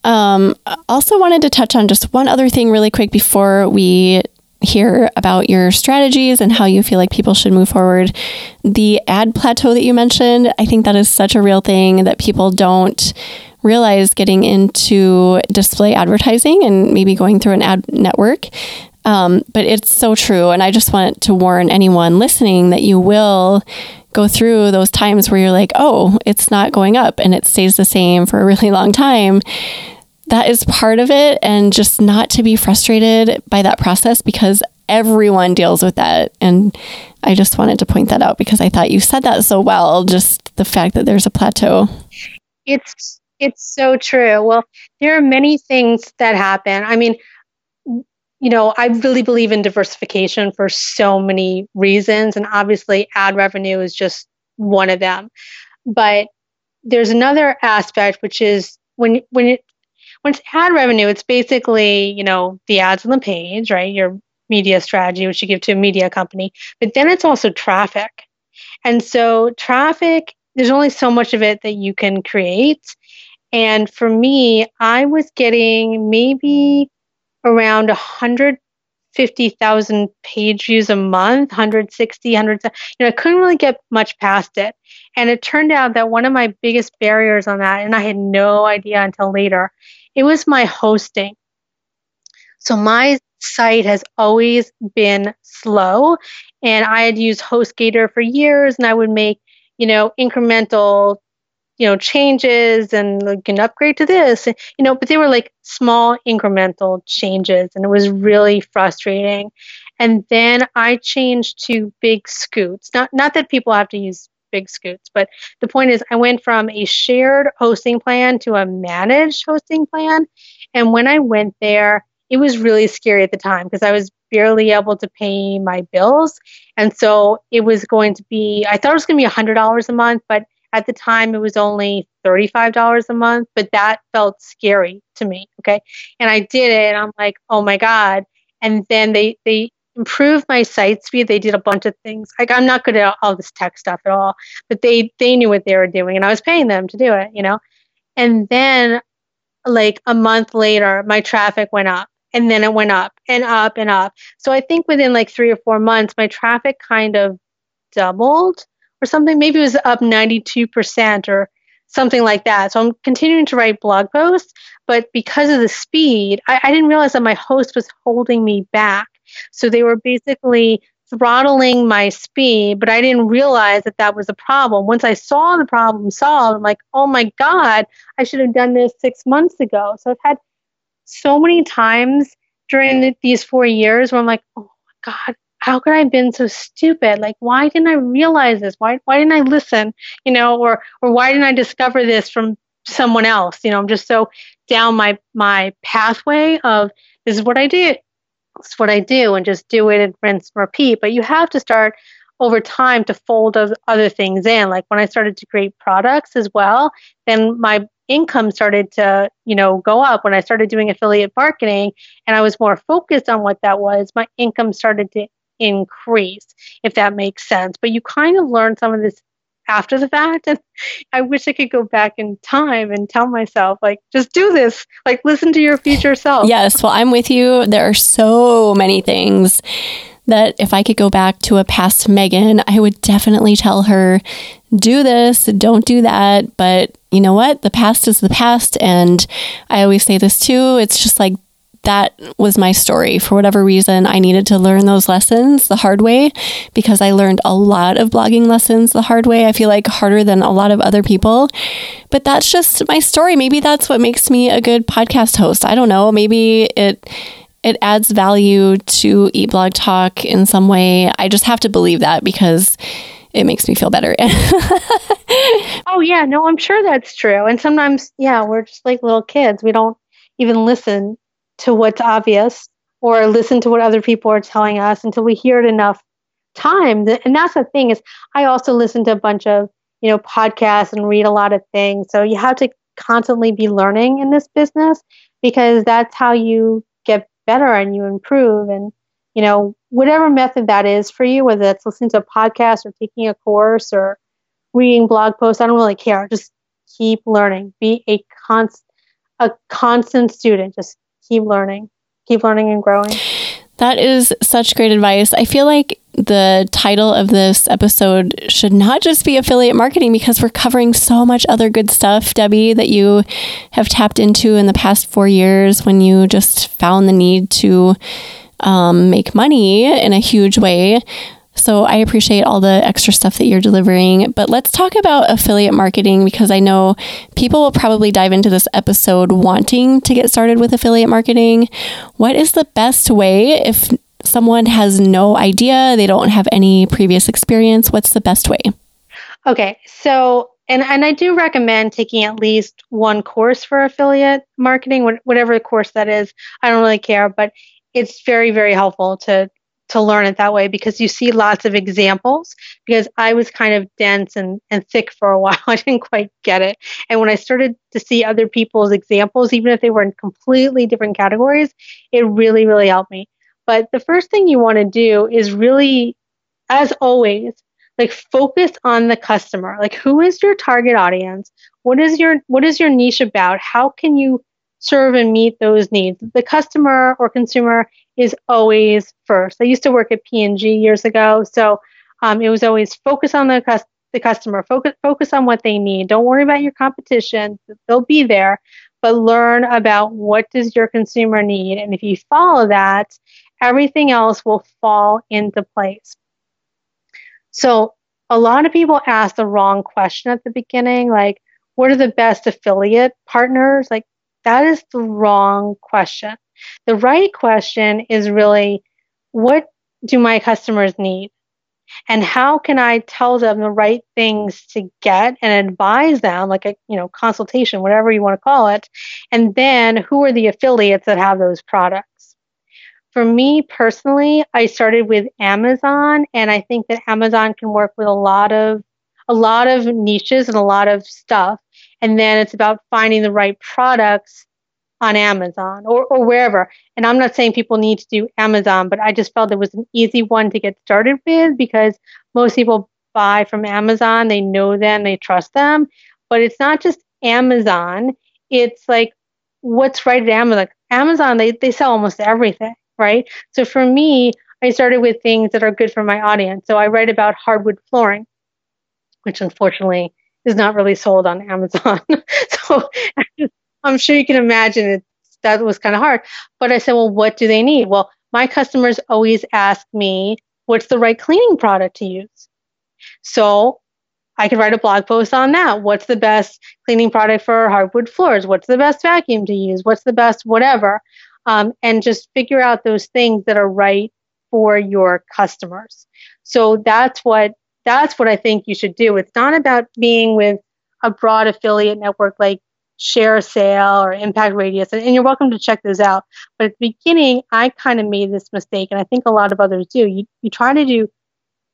Speaker 1: Um, also wanted to touch on just one other thing really quick before we hear about your strategies and how you feel like people should move forward. The ad plateau that you mentioned, I think that is such a real thing that people don't realize getting into display advertising and maybe going through an ad network. Um, but it's so true. And I just want to warn anyone listening that you will go through those times where you're like, oh, it's not going up and it stays the same for a really long time. That is part of it. And just not to be frustrated by that process because everyone deals with that. And I just wanted to point that out because I thought you said that so well, just the fact that there's a plateau.
Speaker 2: It's it's so true. Well, there are many things that happen. I mean, you know, I really believe in diversification for so many reasons. And obviously, ad revenue is just one of them. But there's another aspect which is when when it when it's ad revenue, it's basically you know the ads on the page, right? Your media strategy, which you give to a media company, but then it's also traffic, and so traffic. There's only so much of it that you can create. And for me, I was getting maybe around 150,000 page views a month, 160, 100. You know, I couldn't really get much past it. And it turned out that one of my biggest barriers on that, and I had no idea until later, it was my hosting. So my site has always been slow and I had used HostGator for years and I would make, you know, incremental you know changes and like can upgrade to this you know but they were like small incremental changes and it was really frustrating. And then i changed to BigScoots. Not not that people have to use BigScoots but the point is i went from a shared hosting plan to a managed hosting plan. And when i went there it was really scary at the time because i was barely able to pay my bills. And so it was going to be i thought it was going to be $100 a month but at the time, it was only $35 a month, but that felt scary to me. Okay. And I did it and I'm like, oh my God. And then they, they improved my site speed. They did a bunch of things. Like I'm not good at all this tech stuff at all, but they, they knew what they were doing and I was paying them to do it, you know? And then like a month later, my traffic went up and then it went up and up and up. So I think within like three or four months, my traffic kind of doubled or something. Maybe it was up 92% or something like that. So I'm continuing to write blog posts, but because of the speed, I, I didn't realize that my host was holding me back. So they were basically throttling my speed, but I didn't realize that that was a problem. Once I saw the problem solved, I'm like, oh my God, I should have done this six months ago. So I've had so many times during the, these four years where I'm like, oh my God, how could I have been so stupid? Like, why didn't I realize this? Why, why didn't I listen? You know, or, or why didn't I discover this from someone else? You know, I'm just so down my, my pathway of this is what I do. Is what I do and just do it and rinse and repeat. But you have to start over time to fold other things in. Like when I started to create products as well, then my income started to, you know, go up. When I started doing affiliate marketing and I was more focused on what that was, my income started to increase, if that makes sense. But you kind of learn some of this after the fact. And I wish I could go back in time and tell myself, like, just do this, like, listen to your future self.
Speaker 1: Yes. Well, I'm with you. There are so many things that if I could go back to a past Megan, I would definitely tell her, do this, don't do that. But you know what? The past is the past. And I always say this too. It's just like that was my story. For whatever reason, I needed to learn those lessons the hard way because I learned a lot of blogging lessons the hard way. I feel like harder than a lot of other people. But that's just my story. Maybe that's what makes me a good podcast host. I don't know. Maybe it it adds value to Eat Blog Talk in some way. I just have to believe that because it makes me feel better.
Speaker 2: oh yeah, no, I'm sure that's true. And sometimes, yeah, we're just like little kids. We don't even listen to what's obvious or listen to what other people are telling us until we hear it enough time. And that's the thing is I also listen to a bunch of, you know, podcasts and read a lot of things. So you have to constantly be learning in this business because that's how you get better and you improve and you know whatever method that is for you whether that's listening to a podcast or taking a course or reading blog posts i don't really care just keep learning be a const a constant student just keep learning, keep learning and growing.
Speaker 1: That is such great advice. I feel like the title of this episode should not just be affiliate marketing because we're covering so much other good stuff, Debbie, that you have tapped into in the past four years when you just found the need to um, make money in a huge way. So I appreciate all the extra stuff that you're delivering. But let's talk about affiliate marketing because I know people will probably dive into this episode wanting to get started with affiliate marketing. What is the best way if someone has no idea, they don't have any previous experience? What's the best way?
Speaker 2: Okay. So and and I do recommend taking at least one course for affiliate marketing, whatever course that is. I don't really care, but it's very very helpful to to learn it that way because you see lots of examples because I was kind of dense and, and thick for a while. I didn't quite get it. And when I started to see other people's examples, even if they were in completely different categories, it really, really helped me. But the first thing you want to do is really, as always, like focus on the customer. Like who is your target audience? What is your what is your niche about? How can you serve and meet those needs? The customer or consumer is always first. I used to work at P&G years ago, so um, it was always focus on the, cus- the customer, focus focus on what they need. Don't worry about your competition; they'll be there, but learn about what does your consumer need, and if you follow that, everything else will fall into place. So a lot of people ask the wrong question at the beginning, like, what are the best affiliate partners? Like, that is the wrong question. The right question is really, what do my customers need? And how can I tell them the right things to get and advise them, like a you know consultation, whatever you want to call it, and then who are the affiliates that have those products? For me personally, I started with Amazon and I think that Amazon can work with a lot of a lot of niches and a lot of stuff. And then it's about finding the right products on Amazon or, or wherever. And I'm not saying people need to do Amazon, but I just felt it was an easy one to get started with because most people buy from Amazon. They know them, they trust them. But it's not just Amazon. It's like what's right at Amazon. Amazon, they, they sell almost everything right? So for me, I started with things that are good for my audience. So I write about hardwood flooring, which unfortunately is not really sold on Amazon. so I'm sure you can imagine it, that was kind of hard. But I said, well, what do they need? Well, my customers always ask me, what's the right cleaning product to use? So I could write a blog post on that. What's the best cleaning product for hardwood floors? What's the best vacuum to use? What's the best whatever? um, and just figure out those things that are right for your customers. So that's what that's what I think you should do. It's not about being with a broad affiliate network like ShareASale or Impact Radius, and, and you're welcome to check those out. But at the beginning, I kind of made this mistake, and I think a lot of others do. You you try to do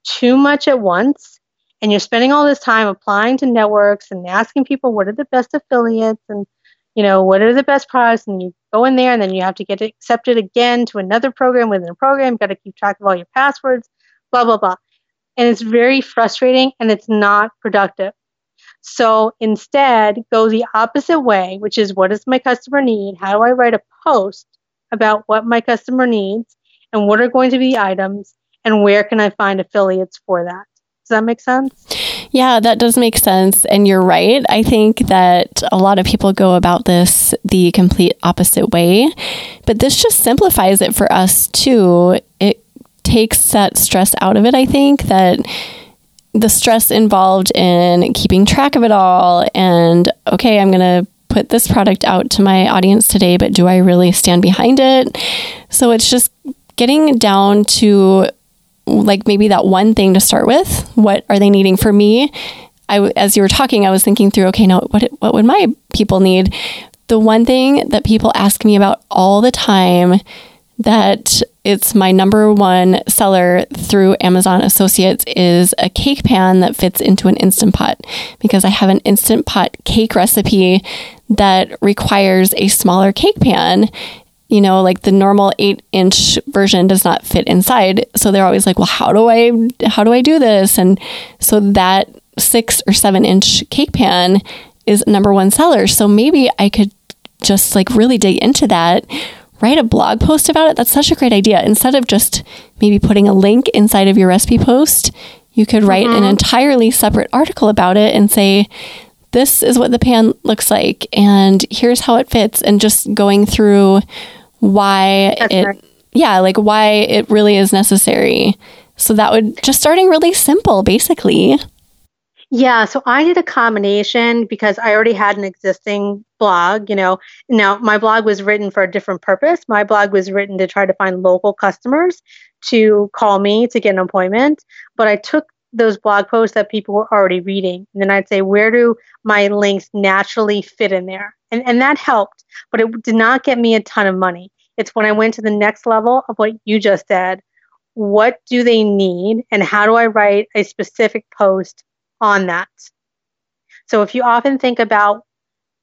Speaker 2: too much at once, and you're spending all this time applying to networks and asking people what are the best affiliates and you know, what are the best products? And you go in there and then you have to get accepted again to another program within a program. You've got to keep track of all your passwords, blah, blah, blah. And it's very frustrating and it's not productive. So instead, go the opposite way, which is what does my customer need? How do I write a post about what my customer needs and what are going to be the items and where can I find affiliates for that? Does that make sense?
Speaker 1: Yeah, that does make sense. And you're right. I think that a lot of people go about this the complete opposite way, but this just simplifies it for us too. It takes that stress out of it, I think, that the stress involved in keeping track of it all and, okay, I'm going to put this product out to my audience today, but do I really stand behind it? So it's just getting down to like maybe that one thing to start with. What are they needing for me? I, as you were talking, I was thinking through, okay, now what, what would my people need? The one thing that people ask me about all the time that it's my number one seller through Amazon Associates is a cake pan that fits into an instant pot because I have an instant pot cake recipe that requires a smaller cake pan you know, like the normal eight inch version does not fit inside. So they're always like, well, how do I, how do I do this? And so that six or seven inch cake pan is number one seller. So maybe I could just like really dig into that, write a blog post about it. That's such a great idea. Instead of just maybe putting a link inside of your recipe post, you could write mm-hmm. an entirely separate article about it and say, this is what the pan looks like, and here's how it fits, and just going through why That's it right. yeah like why it really is necessary so that would just starting really simple basically
Speaker 2: yeah so i did a combination because i already had an existing blog you know now my blog was written for a different purpose my blog was written to try to find local customers to call me to get an appointment but i took those blog posts that people were already reading and then i'd say where do my links naturally fit in there and, and that helped, but it did not get me a ton of money. It's when I went to the next level of what you just said. what do they need and how do I write a specific post on that? So if you often think about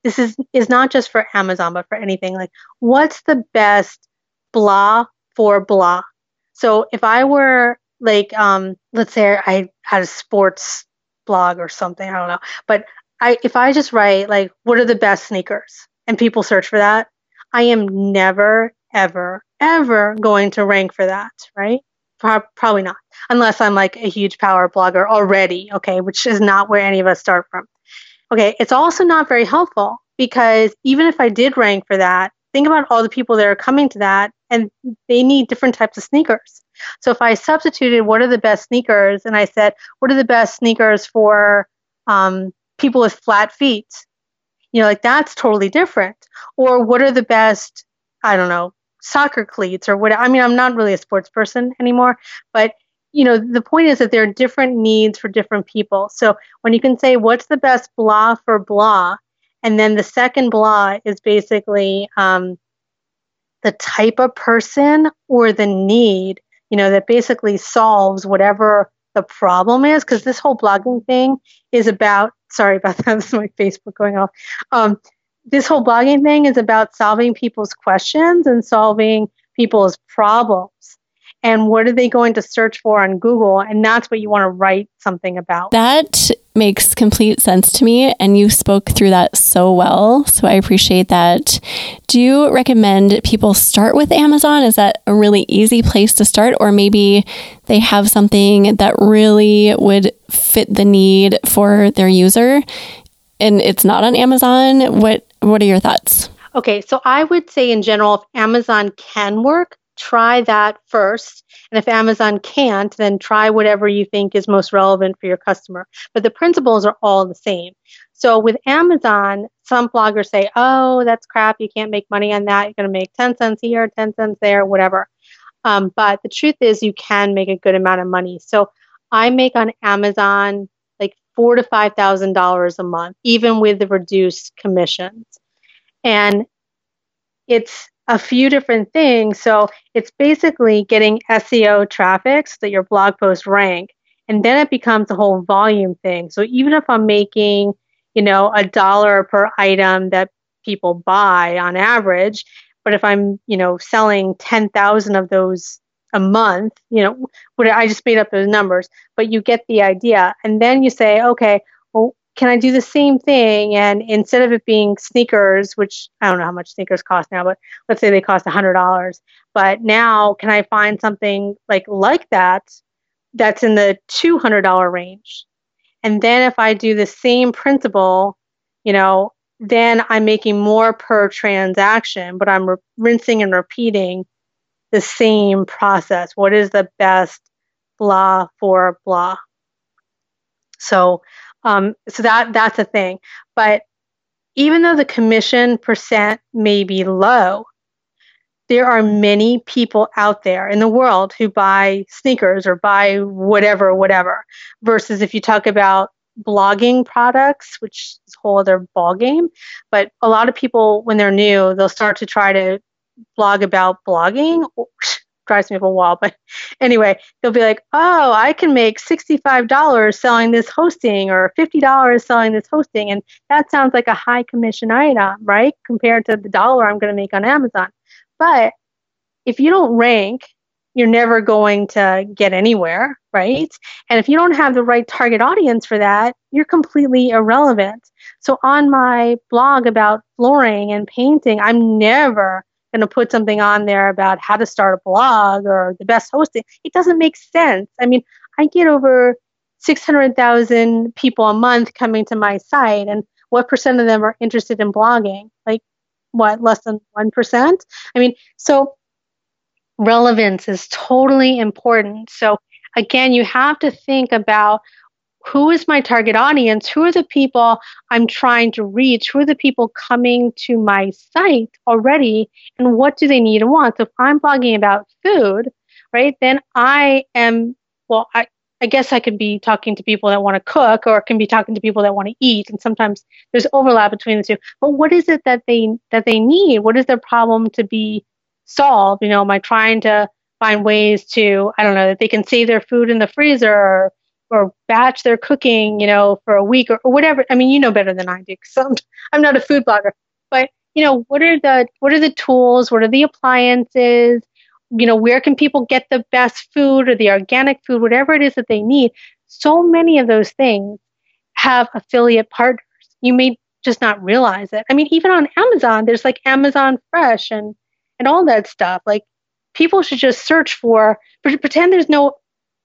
Speaker 2: this is is not just for Amazon but for anything like what's the best blah for blah. So if I were like um let's say I had a sports blog or something, I don't know. But I if I just write like what are the best sneakers and people search for that, I am never ever ever going to rank for that, right? Pro- probably not. Unless I'm like a huge power blogger already, okay, which is not where any of us start from. Okay, it's also not very helpful because even if I did rank for that, think about all the people that are coming to that and they need different types of sneakers. So if I substituted what are the best sneakers and I said, what are the best sneakers for um, people with flat feet? You know, like that's totally different. Or what are the best, I don't know, soccer cleats or what? I mean, I'm not really a sports person anymore, but you know, the point is that there are different needs for different people. So when you can say, what's the best blah for blah? And then the second blah is basically um, the type of person or the need, you know, that basically solves whatever the problem is. Because this whole blogging thing is about, sorry about that, this is my Facebook going off. Um, this whole blogging thing is about solving people's questions and solving people's problems and what are they going to search for on Google? And that's what you want to write something about.
Speaker 1: That makes complete sense to me. And you spoke through that so well. So I appreciate that. Do you recommend people start with Amazon? Is that a really easy place to start? Or maybe they have something that really would fit the need for their user and it's not on Amazon? What, what are your thoughts?
Speaker 2: Okay, so I would say in general, if Amazon can work, try that first. And if Amazon can't, then try whatever you think is most relevant for your customer. But the principles are all the same. So with Amazon, some bloggers say, oh, that's crap. You can't make money on that. You're going to make 10 cents here, 10 cents there, whatever. Um, but the truth is, you can make a good amount of money. So I make on Amazon four to five thousand dollars a month, even with the reduced commissions. And it's a few different things. So it's basically getting SEO traffic so that your blog posts rank. And then it becomes a whole volume thing. So even if I'm making, you know, a dollar per item that people buy on average, but if I'm, you know, selling 10,000 of those a month, you know, I just made up those numbers, but you get the idea. And then you say, okay, well, can I do the same thing? And instead of it being sneakers, which I don't know how much sneakers cost now, but let's say they cost $100, but now can I find something like like that that's in the $200 range? And then if I do the same principle, you know, then I'm making more per transaction, but I'm re- rinsing and repeating the same process. What is the best blah for blah? So um, so that that's a thing. But even though the commission percent may be low, there are many people out there in the world who buy sneakers or buy whatever, whatever. Versus if you talk about blogging products, which is a whole other ballgame. But a lot of people, when they're new, they'll start to try to blog about blogging drives me up a wall. But anyway, they'll be like, oh, I can make $65 selling this hosting or $50 selling this hosting. And that sounds like a high commission item, right? Compared to the dollar I'm going to make on Amazon. But if you don't rank, you're never going to get anywhere, right? And if you don't have the right target audience for that, you're completely irrelevant. So on my blog about flooring and painting, I'm never going to put something on there about how to start a blog or the best hosting. It doesn't make sense. I mean, I get over 600,000 people a month coming to my site, and what percent of them are interested in blogging? Like, what, less than 1%? I mean, so relevance is totally important. So, again, you have to think about who is my target audience? Who are the people I'm trying to reach? Who are the people coming to my site already? And what do they need and want? So if I'm blogging about food, right, then I am, well, I, I guess I could be talking to people that want to cook or can be talking to people that want to eat. And sometimes there's overlap between the two. But what is it that they, that they need? What is their problem to be solved? You know, am I trying to find ways to, I don't know, that they can save their food in the freezer or, or batch their cooking, you know, for a week or, or whatever. I mean, you know better than I do because I'm, I'm not a food blogger. But, you know, what are the what are the tools? What are the appliances? You know, where can people get the best food or the organic food, whatever it is that they need? So many of those things have affiliate partners. You may just not realize it. I mean, even on Amazon, there's like Amazon Fresh and and all that stuff. Like people should just search for pretend there's no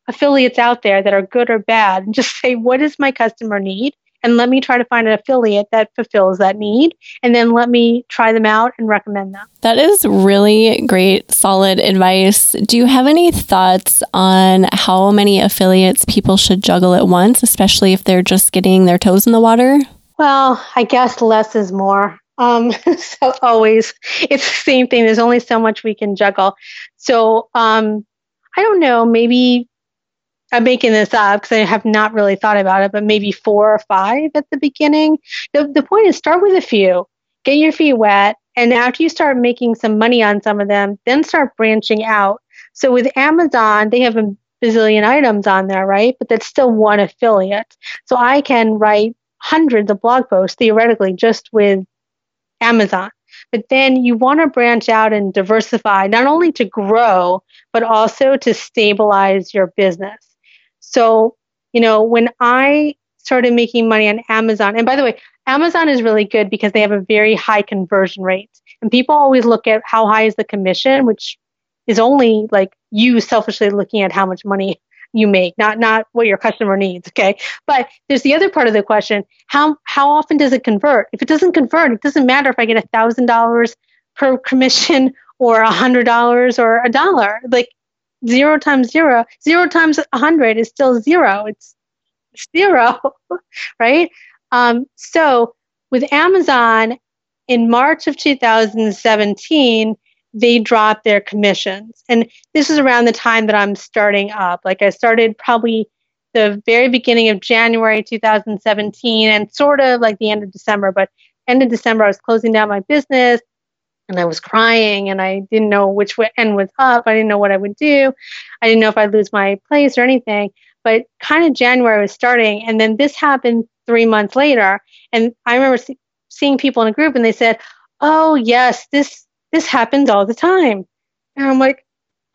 Speaker 2: affiliates out there that are good or bad and just say what does my customer need and let me try to find an affiliate that fulfills that need and then let me try them out and recommend them.
Speaker 1: That is really great, solid advice. Do you have any thoughts on how many affiliates people should juggle at once, especially if they're just getting their toes in the water?
Speaker 2: Well, I guess less is more. Um, so always, it's the same thing. There's only so much we can juggle. So um, I don't know. Maybe I'm making this up because I have not really thought about it, but maybe four or five at the beginning. The, the point is start with a few, get your feet wet. And after you start making some money on some of them, then start branching out. So with Amazon, they have a bazillion items on there, right? But that's still one affiliate. So I can write hundreds of blog posts theoretically just with Amazon. But then you want to branch out and diversify, not only to grow, but also to stabilize your business. So, you know, when I started making money on Amazon, and by the way, Amazon is really good because they have a very high conversion rate. And people always look at how high is the commission, which is only like you selfishly looking at how much money you make, not not what your customer needs. Okay. But there's the other part of the question. How how often does it convert? If it doesn't convert, it doesn't matter if I get a thousand dollars per commission or a hundred dollars or a dollar. Like zero times zero, zero times a hundred is still zero. It's zero, right? Um, so with Amazon in March of 2017, they dropped their commissions. And this is around the time that I'm starting up. Like I started probably the very beginning of January 2017 and sort of like the end of December, but end of December I was closing down my business and I was crying and I didn't know which end was up. I didn't know what I would do. I didn't know if I'd lose my place or anything. But kind of January was starting and then this happened 3 months later and I remember see- seeing people in a group and they said, "Oh, yes, this this happens all the time. And I'm like,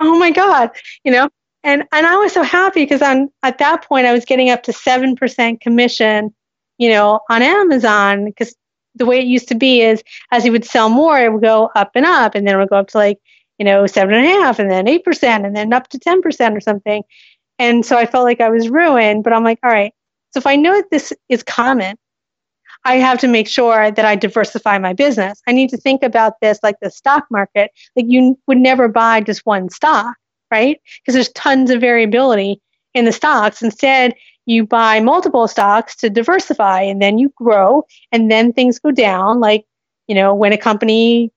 Speaker 2: oh my God, you know? And and I was so happy because on at that point I was getting up to seven percent commission, you know, on Amazon because the way it used to be is as you would sell more, it would go up and up, and then it would go up to like, you know, seven and a half, and then eight percent, and then up to ten percent or something. And so I felt like I was ruined, but I'm like, all right. So if I know that this is common, I have to make sure that I diversify my business. I need to think about this like the stock market. Like you would never buy just one stock, right? Because there's tons of variability in the stocks. Instead, you buy multiple stocks to diversify and then you grow and then things go down. Like, you know, when a company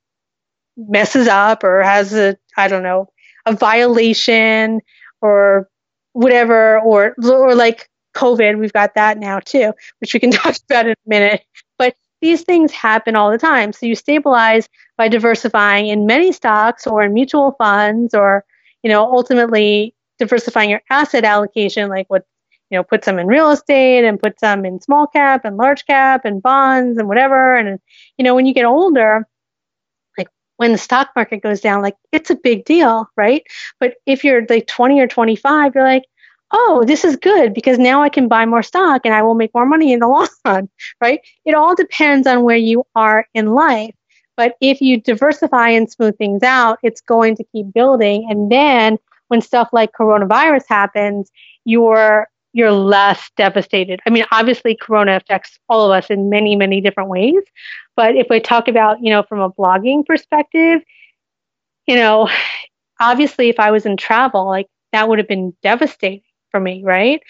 Speaker 2: messes up or has a, I don't know, a violation or whatever, or, or like COVID, we've got that now too, which we can talk about in a minute. But these things happen all the time. So you stabilize by diversifying in many stocks or in mutual funds or, you know, ultimately diversifying your asset allocation, like what, you know, put some in real estate and put some in small cap and large cap and bonds and whatever. And, you know, when you get older, like when the stock market goes down, like it's a big deal, right? But if you're like 20 or 25, you're like, oh, this is good because now I can buy more stock and I will make more money in the long run, right? It all depends on where you are in life. But if you diversify and smooth things out, it's going to keep building. And then when stuff like coronavirus happens, you're you're less devastated. I mean, obviously corona affects all of us in many, many different ways. But if we talk about, you know, from a blogging perspective, you know, obviously if I was in travel, like that would have been devastating for me, right?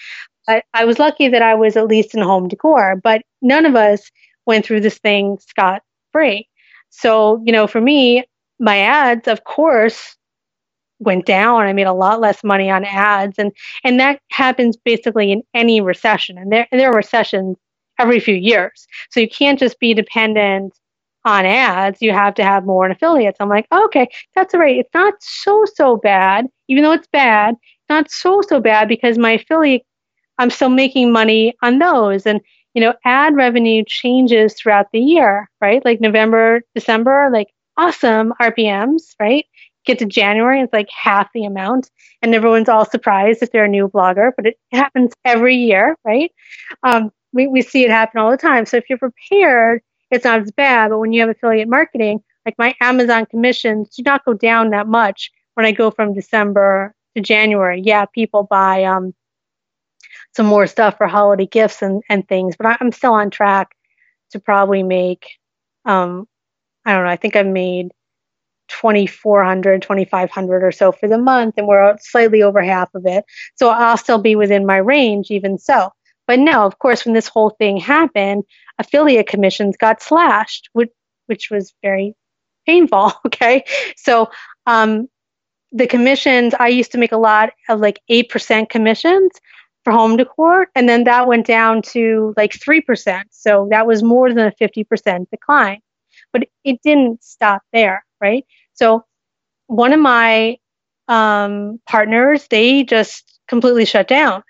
Speaker 2: I, I was lucky that I was at least in home decor, but none of us went through this thing scot free. So, you know, for me, my ads, of course, went down. I made a lot less money on ads, and and that happens basically in any recession. And there and there are recessions every few years, so you can't just be dependent on ads, you have to have more in affiliates. I'm like, okay, that's all right. It's not so, so bad, even though it's bad, not so, so bad because my affiliate, I'm still making money on those. And, you know, ad revenue changes throughout the year, right? Like November, December, like awesome RPMs, right? Get to January, it's like half the amount. And everyone's all surprised if they're a new blogger, but it happens every year, right? Um, we, we see it happen all the time. So if you're prepared, it's not as bad. But when you have affiliate marketing, like my Amazon commissions do not go down that much when I go from December to January. Yeah, people buy um, some more stuff for holiday gifts and, and things, but I, am still on track to probably make, um, I don't know, I think I've made 2400 2500 or so for the month and we're slightly over half of it so i'll still be within my range even so but no of course when this whole thing happened affiliate commissions got slashed, which, which was very painful. Okay. So, um, the commissions, I used to make a lot of like 8% commissions for home decor. And then that went down to like 3%. So that was more than a 50% decline. But it didn't stop there. Right. So one of my um, partners, they just completely shut down.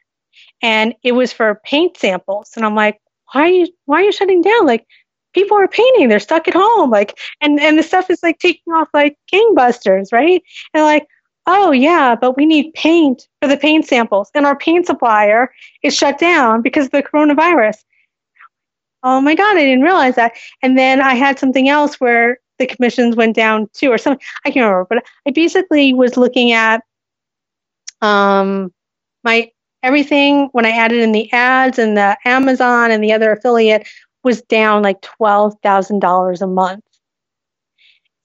Speaker 2: And it was for paint samples. And I'm like, why are you why are you shutting down? Like people are painting, they're stuck at home, like and and the stuff is like taking off like gangbusters, right? And like, oh yeah, but we need paint for the paint samples, and our paint supplier is shut down because of the coronavirus. Oh my god, I didn't realize that. And then I had something else where the commissions went down too, or something. I can't remember, but I basically was looking at um my everything when I added in the ads and the Amazon and the other affiliate was down like $12,000 a month.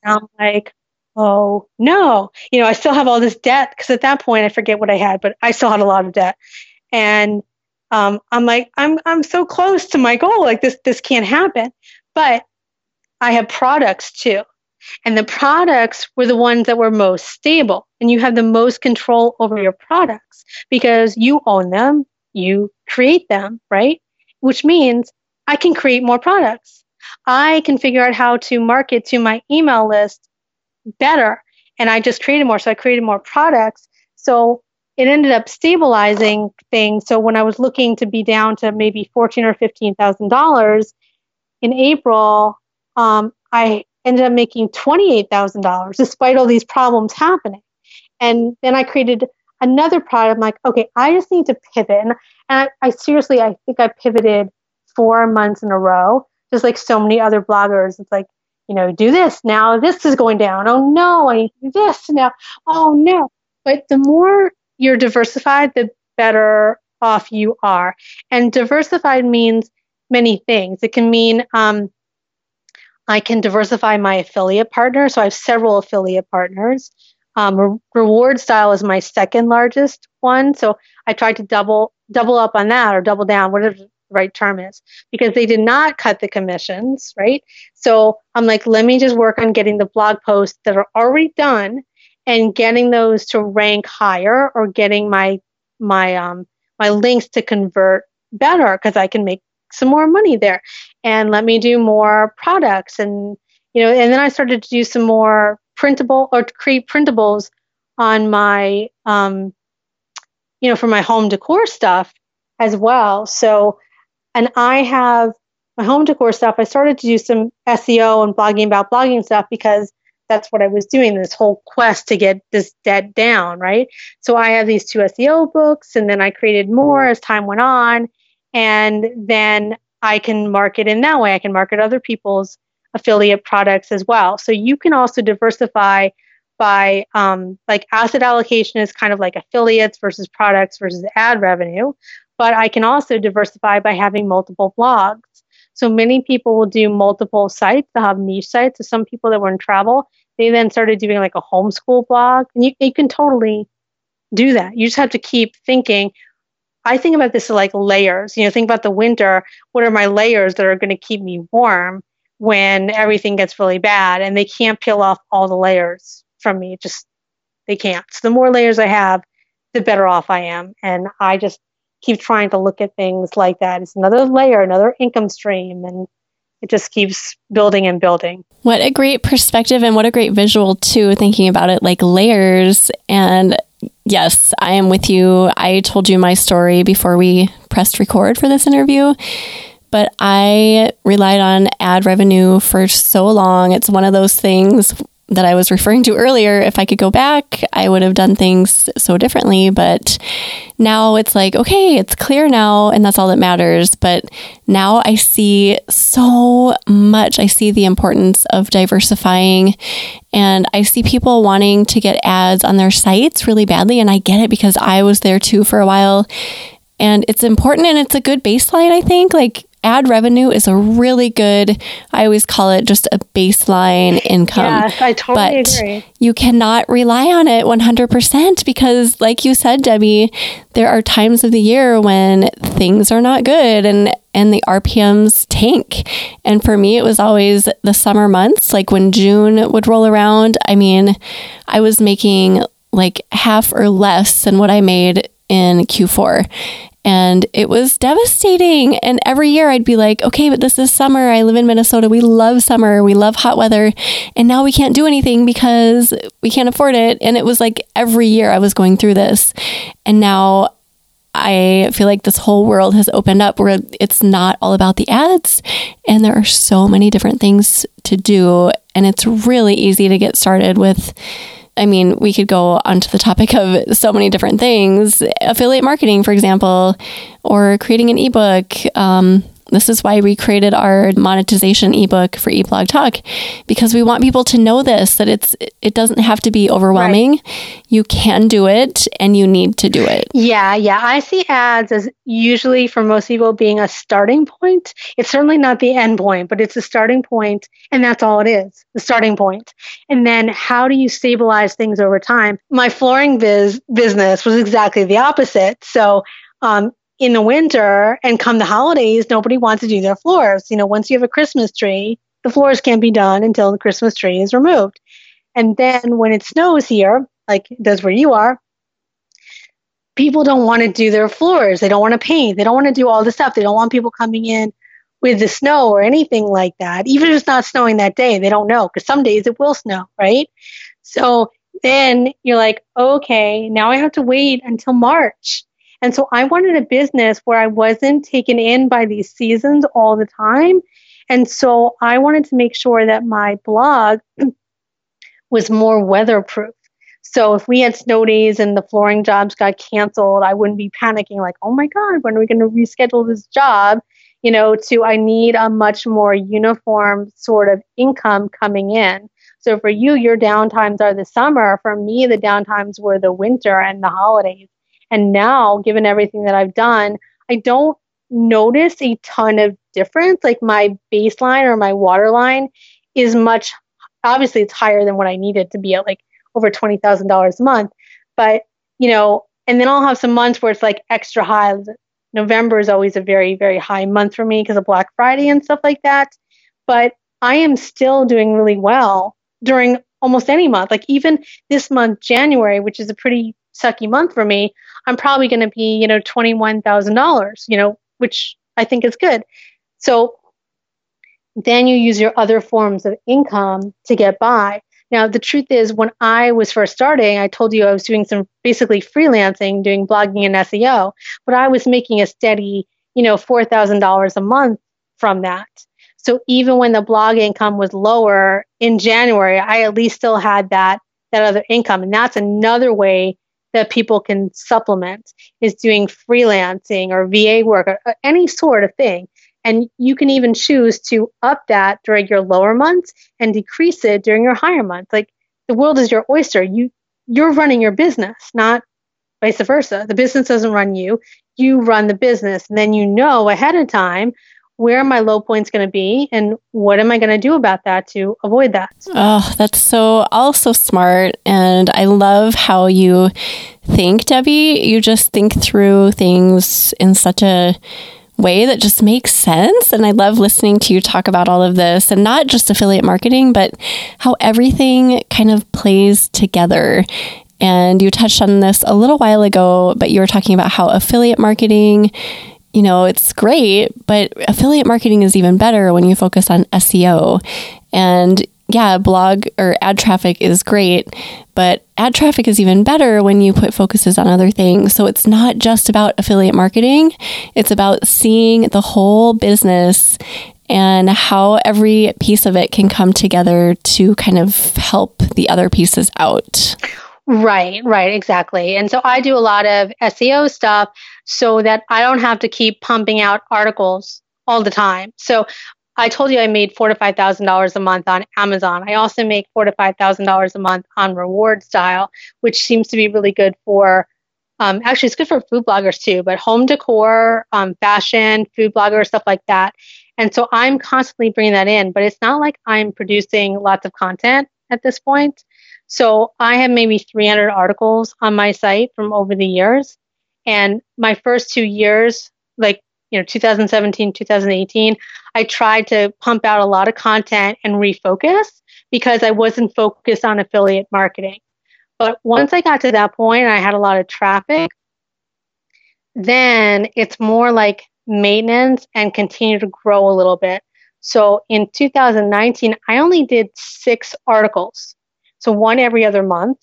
Speaker 2: And I'm like, oh no, you know, I still have all this debt because at that point I forget what I had, but I still had a lot of debt. And um, I'm like, I'm I'm so close to my goal. Like this this can't happen. But I have products too. And the products were the ones that were most stable. And you have the most control over your products because you own them, you create them, right? Which means I can create more products. I can figure out how to market to my email list better. And I just created more. So I created more products. So it ended up stabilizing things. So when I was looking to be down to maybe fourteen or fifteen thousand dollars in April, um, I ended up making $28,000 despite all these problems happening. And then I created another product. I'm like, okay, I just need to pivot. And, I, I seriously, I think I pivoted four months in a row, just like so many other bloggers. It's like, you know, do this now. This is going down. Oh no, I need to do this now. Oh no. But the more you're diversified, the better off you are. And diversified means many things. It can mean um, I can diversify my affiliate partners. So I have several affiliate partners. Um, Re- RewardStyle is my second largest one. So I tried to double double up on that or double down, whatever the right term is, because they did not cut the commissions, right? So I'm like, let me just work on getting the blog posts that are already done and getting those to rank higher or getting my my um my links to convert better because I can make some more money there and let me do more products. And you know and then i started to do some more printable or create printables on my um you know for my home decor stuff as well. So and i have my home decor stuff. I started to do some seo and blogging about blogging stuff because that's what i was doing this whole quest to get this debt down right? So i have these two seo books and then i created more as time went on and then I can market in that way. I can market other people's affiliate products as well. So you can also diversify by um, like asset allocation is kind of like affiliates versus products versus ad revenue. But I can also diversify by having multiple blogs. So many people will do multiple sites. They'll have niche sites. So some people that were in travel, they then started doing like a homeschool blog. And you, you can totally do that. You just have to keep thinking, I think about this like layers. You know, think about the winter. What are my layers that are going to keep me warm when everything gets really bad? And they can't peel off all the layers from me. Just they can't. So the more layers I have, the better off I am. And I just keep trying to look at things like that. It's another layer, another income stream, and it just keeps building and building.
Speaker 1: What a great perspective and what a great visual too, thinking about it like layers. And yes, I am with you. I told you my story before we pressed record for this interview but I relied on ad revenue for so long. It's one of those things that I was referring to earlier, if I could go back, I would have done things so differently. But now it's like, okay, it's clear now, and that's all that matters. But now I see so much. I see the importance of diversifying, and I see people wanting to get ads on their sites really badly. And I get it because I was there too for a while. And it's important and it's a good baseline, I think. Like, ad revenue is a really good, I always call it just a baseline income.
Speaker 2: Yeah, I totally but agree.
Speaker 1: You cannot rely on it 100% because, like you said, Debbie, there are times of the year when things are not good and and the RPMs tank. And for me, it was always the summer months, like when June would roll around. I mean, I was making like half or less than what I made in Q4 and it was devastating. And every year I'd be like, okay, but this is summer. I live in Minnesota. We love summer. We love hot weather. And now we can't do anything because we can't afford it. And it was like every year I was going through this. And now I feel like this whole world has opened up where it's not all about the ads. And there are so many different things to do. And it's really easy to get started with I mean, we could go onto the topic of so many different things affiliate marketing, for example, or creating an ebook. Um, this is why we created our monetization ebook for Eat Blog Talk because we want people to know this that it's it doesn't have to be overwhelming. Right. You can do it and you need to do it.
Speaker 2: Yeah, yeah. I see ads as usually for most people being a starting point. It's certainly not the end point, but it's a starting point and that's all it is, the starting point. And then how do you stabilize things over time? My flooring biz business was exactly the opposite. So um, in the winter and come the holidays, nobody wants to do their floors. You know, once you have a Christmas tree, the floors can't be done until the Christmas tree is removed. And then when it snows here, like it does where you are, people don't want to do their floors. They don't want to paint. They don't want to do all the stuff. They don't want people coming in with the snow or anything like that. Even if it's not snowing that day, they don't know because some days it will snow, right? So then you're like, okay, now I have to wait until March and so I wanted a business where I wasn't taken in by these seasons all the time. And so I wanted to make sure that my blog was more weatherproof. So if we had snow days and the flooring jobs got canceled, I wouldn't be panicking like, oh my God, when are we going to reschedule this job? You know, to I need a much more uniform sort of income coming in. So for you, your downtimes are the summer. For me, the downtimes were the winter and the holidays. And now, given everything that I've done, I don't notice a ton of difference. Like my baseline or my waterline is much, obviously, it's higher than what I needed to be at like over $20,000 a month. But, you know, and then I'll have some months where it's like extra high. November is always a very, very high month for me because of Black Friday and stuff like that. But I am still doing really well during almost any month. Like even this month, January, which is a pretty sucky month for me, I'm probably going to be, you know, $21,000, you know, which I think is good. So then you use your other forms of income to get by. Now, the truth is, when I was first starting, I told you I was doing some basically freelancing, doing blogging and SEO, but I was making a steady, you know, $4,000 a month from that. So even when the blog income was lower in January, I at least still had that that other income, and that's another way that people can supplement is doing freelancing or VA work or any sort of thing. And you can even choose to up that during your lower months and decrease it during your higher months. Like the world is your oyster. You you're running your business, not vice versa. The business doesn't run you. You run the business. And then you know ahead of time where are my low points going to be and what am I going to do about that to avoid that?
Speaker 1: Oh, that's so also smart. And I love how you think, Debbie. You just think through things in such a way that just makes sense. And I love listening to you talk about all of this and not just affiliate marketing, but how everything kind of plays together. And you touched on this a little while ago, but you were talking about how affiliate marketing you know, it's great, but affiliate marketing is even better when you focus on SEO. And yeah, blog or ad traffic is great, but ad traffic is even better when you put focuses on other things. So it's not just about affiliate marketing, it's about seeing the whole business and how every piece of it can come together to kind of help the other pieces out.
Speaker 2: Right, right, exactly. And so I do a lot of SEO stuff so that I don't have to keep pumping out articles all the time. So I told you I made four to five thousand dollars a month on Amazon. I also make four to five thousand dollars a month on RewardStyle, which seems to be really good for. Um, actually, it's good for food bloggers too, but home decor, um, fashion, food bloggers, stuff like that. And so I'm constantly bringing that in, but it's not like I'm producing lots of content at this point. So I have maybe 300 articles on my site from over the years. And my first two years, like, you know, 2017, 2018, I tried to pump out a lot of content and refocus because I wasn't focused on affiliate marketing. But once I got to that point, I had a lot of traffic. Then it's more like maintenance and continue to grow a little bit. So in 2019, I only did six articles. So one every other month.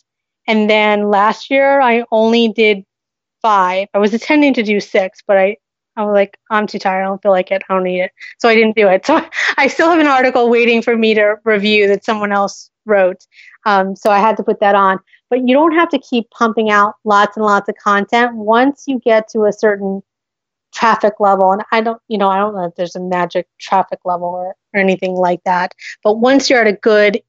Speaker 2: And then last year, I only did five. I was intending to do six, but I, I was like, I'm too tired. I don't feel like it. I don't need it. So I didn't do it. So I still have an article waiting for me to review that someone else wrote. Um, so I had to put that on. But you don't have to keep pumping out lots and lots of content. Once you get to a certain traffic level, and I don't, you know, I don't know if there's a magic traffic level or, or anything like that. But once you're at a good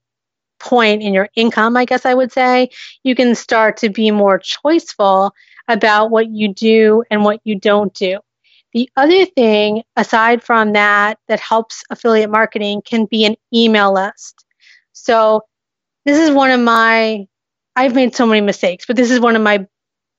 Speaker 2: point in your income, I guess I would say, you can start to be more choiceful about what you do and what you don't do. The other thing, aside from that, that helps affiliate marketing can be an email list. So, this is one of my, I've made so many mistakes, but this is one of my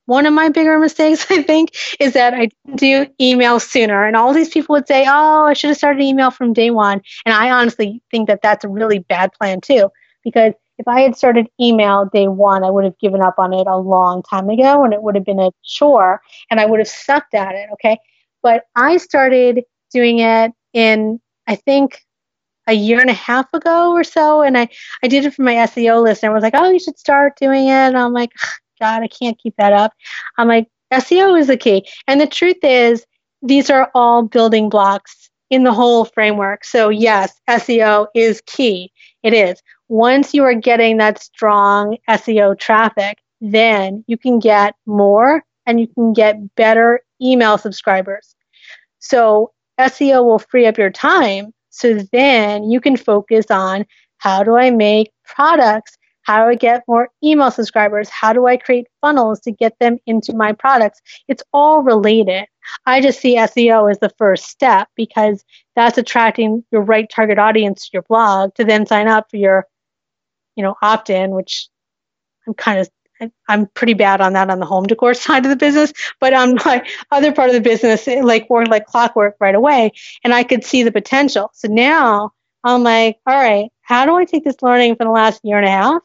Speaker 2: one of my bigger mistakes, I think, is that I didn't do email sooner. And all these people would say, oh, I should have started email from day one. And I honestly think that that's a really bad plan, too, because if I had started email day one, I would have given up on it a long time ago and it would have been a chore and I would have sucked at it. Okay. But I started doing it in, I think, a year and a half ago or so. And I, I did it for my SEO list and I was like, oh, you should start doing it. And I'm like, God, I can't keep that up. I'm like, SEO is the key. And the truth is, these are all building blocks in the whole framework. So, yes, SEO is key. It is. Once you are getting that strong SEO traffic, then you can get more and you can get better email subscribers. So, SEO will free up your time. So then you can focus on how do I make products how do I get more email subscribers? How do I create funnels to get them into my products? It's all related. I just see SEO as the first step because that's attracting your right target audience to your blog to then sign up for your, you know, opt in, which I'm kind of I'm pretty bad on that on the home decor side of the business, but on my other part of the business, like worked like clockwork right away, and I could see the potential. So now I'm like, all right, how do I take this learning from the last year and a half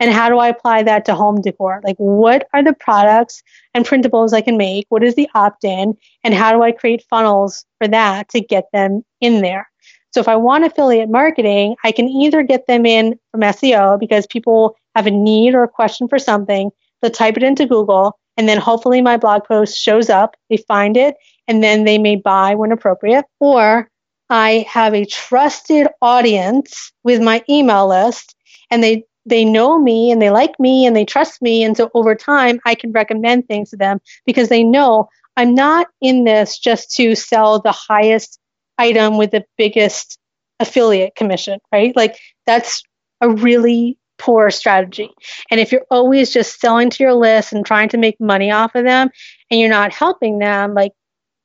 Speaker 2: and how do I apply that to home decor? Like, what are the products and printables I can make? What is the opt in? And how do I create funnels for that to get them in there? So, if I want affiliate marketing, I can either get them in from SEO because people have a need or a question for something, they'll type it into Google, and then hopefully my blog post shows up, they find it, and then they may buy when appropriate. Or I have a trusted audience with my email list and they they know me and they like me and they trust me. And so over time, I can recommend things to them because they know I'm not in this just to sell the highest item with the biggest affiliate commission, right? Like that's a really poor strategy. And if you're always just selling to your list and trying to make money off of them and you're not helping them, like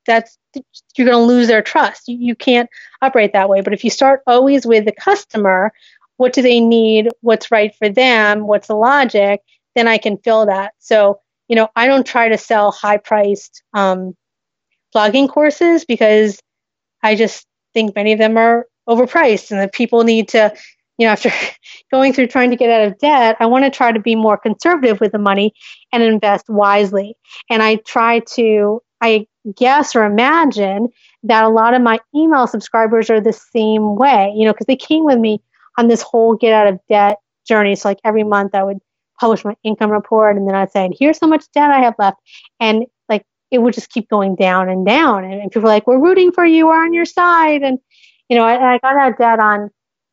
Speaker 2: that's you're going to lose their trust. You, you can't operate that way. But if you start always with the customer what do they need, what's right for them, what's the logic, then I can fill that. So, you know, I don't try to sell high priced um, blogging courses because I just think many of them are overpriced and that people need to, you know, after going through trying to get out of debt, I want to try to be more conservative with the money and invest wisely. And I try to, I guess or imagine that a lot of my email subscribers are the same way, you know, because they came with me on this whole get out of debt journey. So, like every month, I would publish my income report and then I'd say, here's how much debt I have left. And it would just keep going down and down. And, and people were like, we're rooting for you, we're on your side. And, you know, I, I got out of debt on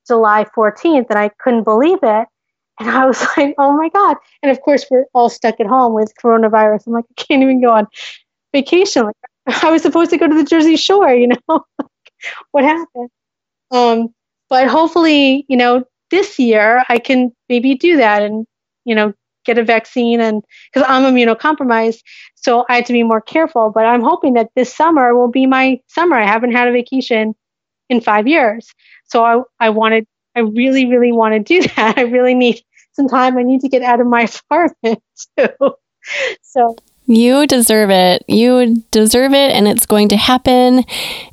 Speaker 2: July 14th and I couldn't believe it. And I was like, oh my God. And of course, we're all stuck at home with coronavirus. I'm like, I can't even go on vacation. Like, I was supposed to go to the Jersey Shore, you know? what happened? Um, but hopefully, you know, this year I can maybe do that and, you know, get a vaccine and because I'm immunocompromised, so I have to be more careful. But I'm hoping that this summer will be my summer. I haven't had a vacation in five years. So I, I wanted, I really, really want to do that. I really need some time. I need to get out of my apartment too. so
Speaker 1: you deserve it. You deserve it, and it's going to happen.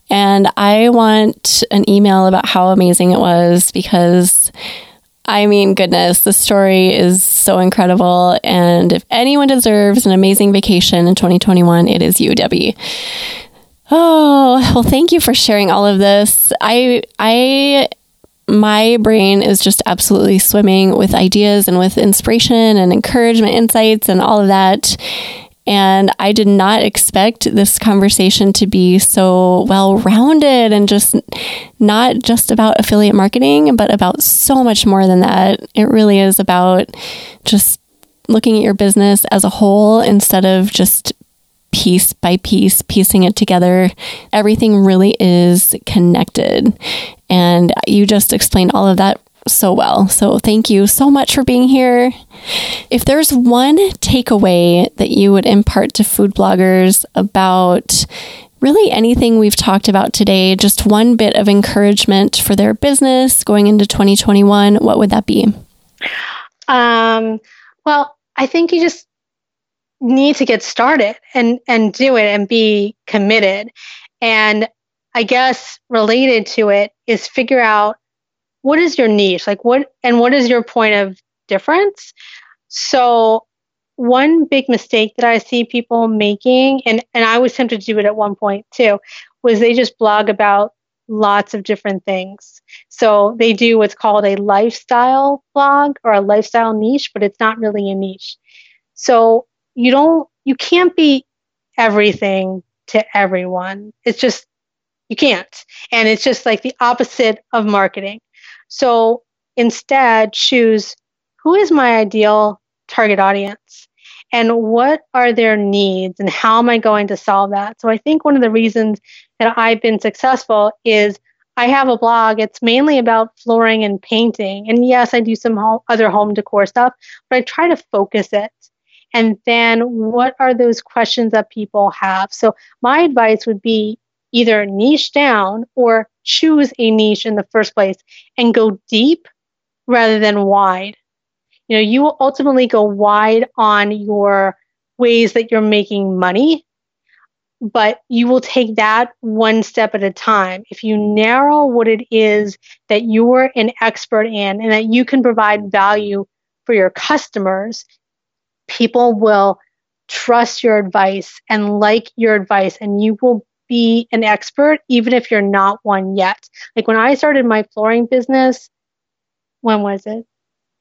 Speaker 1: And I want an email about how amazing it was because, I mean, goodness, the story is so incredible. And if anyone deserves an amazing vacation in 2021, it is you, Debbie. Oh, well, thank you for sharing all of this. I, I, my brain is just absolutely swimming with ideas and with inspiration and encouragement, insights, and all of that. And I did not expect this conversation to be so well rounded and just not just about affiliate marketing, but about so much more than that. It really is about just looking at your business as a whole instead of just piece by piece, piecing it together. Everything really is connected. And you just explained all of that so well. So thank you so much for being here. If there's one takeaway that you would impart to food bloggers about really anything we've talked about today, just one bit of encouragement for their business going into 2021, what would that be?
Speaker 2: Um, well, I think you just need to get started and and do it and be committed. And I guess related to it is figure out what is your niche? Like what and what is your point of difference? So one big mistake that I see people making, and, and I was tempted to do it at one point too, was they just blog about lots of different things. So they do what's called a lifestyle blog or a lifestyle niche, but it's not really a niche. So you don't you can't be everything to everyone. It's just you can't. And it's just like the opposite of marketing. So instead, choose who is my ideal target audience and what are their needs and how am I going to solve that? So I think one of the reasons that I've been successful is I have a blog. It's mainly about flooring and painting. And yes, I do some home, other home decor stuff, but I try to focus it. And then what are those questions that people have? So my advice would be either niche down or choose a niche in the first place and go deep rather than wide. You know, you will ultimately go wide on your ways that you're making money, but you will take that one step at a time. If you narrow what it is that you're an expert in and that you can provide value for your customers, people will trust your advice and like your advice and you will be an expert, even if you're not one yet. Like when I started my flooring business, when was it?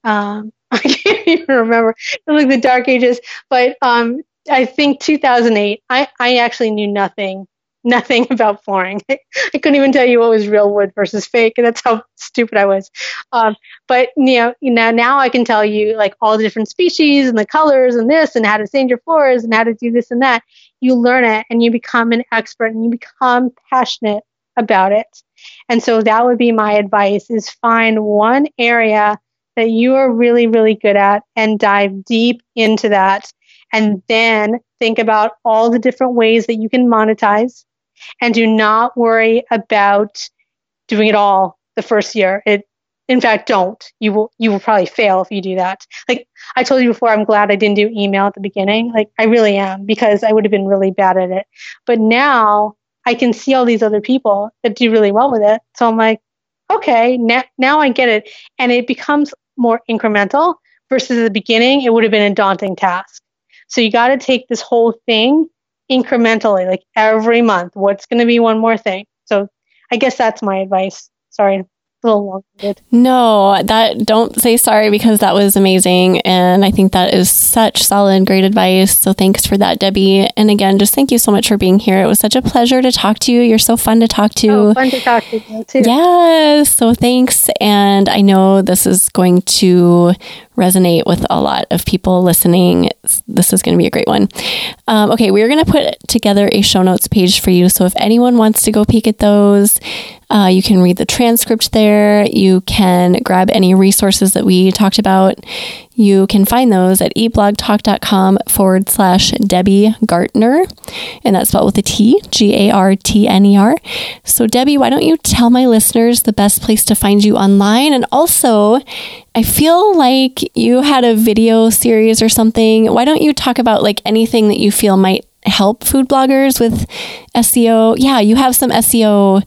Speaker 2: Um, I can't even remember. It was like the dark ages, but um, I think 2008. I, I actually knew nothing nothing about flooring. I couldn't even tell you what was real wood versus fake, and that's how stupid I was. Um, but you know, know, now I can tell you like all the different species and the colors and this and how to sand your floors and how to do this and that. You learn it and you become an expert and you become passionate about it. And so that would be my advice: is find one area that you are really, really good at and dive deep into that. And then think about all the different ways that you can monetize and do not worry about doing it all the first year. It, in fact, don't. You will, you will probably fail if you do that. Like I told you before, I'm glad I didn't do email at the beginning. Like I really am because I would have been really bad at it. But now I can see all these other people that do really well with it. So I'm like, okay, now, now I get it. And it becomes more incremental versus the beginning, it would have been a daunting task. So you got to take this whole thing incrementally, like every month. What's going to be one more thing? So I guess that's my advice. Sorry little long-winded.
Speaker 1: No, that don't say sorry because that was amazing, and I think that is such solid, great advice. So thanks for that, Debbie. And again, just thank you so much for being here. It was such a pleasure to talk to you. You're so fun to talk to.
Speaker 2: Oh, fun to talk to you too.
Speaker 1: Yes. So thanks, and I know this is going to resonate with a lot of people listening. This is going to be a great one. Um, okay, we're going to put together a show notes page for you. So if anyone wants to go peek at those, uh, you can read the transcript there. You can grab any resources that we talked about. You can find those at eatblogtalk.com forward slash Debbie Gartner. And that's spelled with a T, G A R T N E R. So, Debbie, why don't you tell my listeners the best place to find you online? And also, I feel like you had a video series or something. Why don't you talk about like anything that you feel might help food bloggers with SEO? Yeah, you have some SEO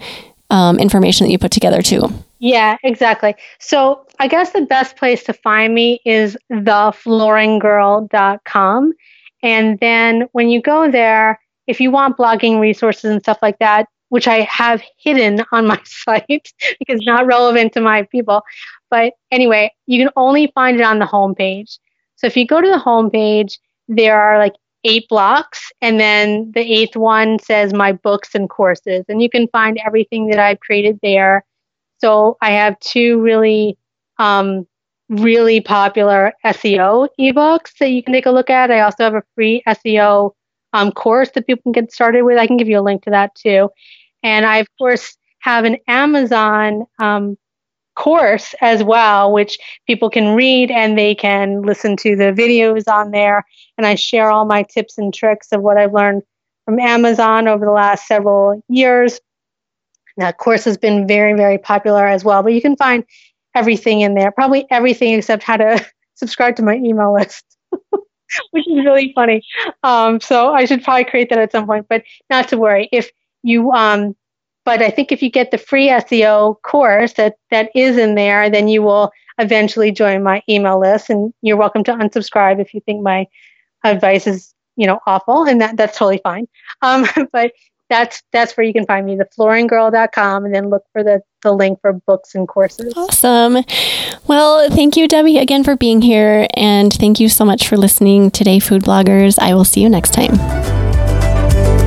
Speaker 1: um, information that you put together too.
Speaker 2: Yeah, exactly. So I guess the best place to find me is theflooringgirl.com. And then when you go there, if you want blogging resources and stuff like that, which I have hidden on my site because not relevant to my people. But anyway, you can only find it on the homepage. So if you go to the homepage, there are like eight blocks, and then the eighth one says my books and courses. And you can find everything that I've created there so I have two really, um, really popular SEO ebooks that you can take a look at. I also have a free SEO um, course that people can get started with. I can give you a link to that too. And I, of course, have an Amazon um, course as well, which people can read and they can listen to the videos on there. And I share all my tips and tricks of what I've learned from Amazon over the last several years. That course has been very, very popular as well, but you can find everything in there, probably everything except how to subscribe to my email list, which is really funny. Um, so I should probably create that at some point, but not to worry. If you, um, but I think if you get the free SEO course that, that is in there, then you will eventually join my email list and you're welcome to unsubscribe if you think my advice is, you know, awful and that, that's totally fine. Um, but that's that's where you can find me, theflooringgirl.com, and then look for the, the link for books and courses.
Speaker 1: Awesome. Well, thank you, Debbie, again for being here. And thank you so much for listening today, food bloggers. I will see you next time.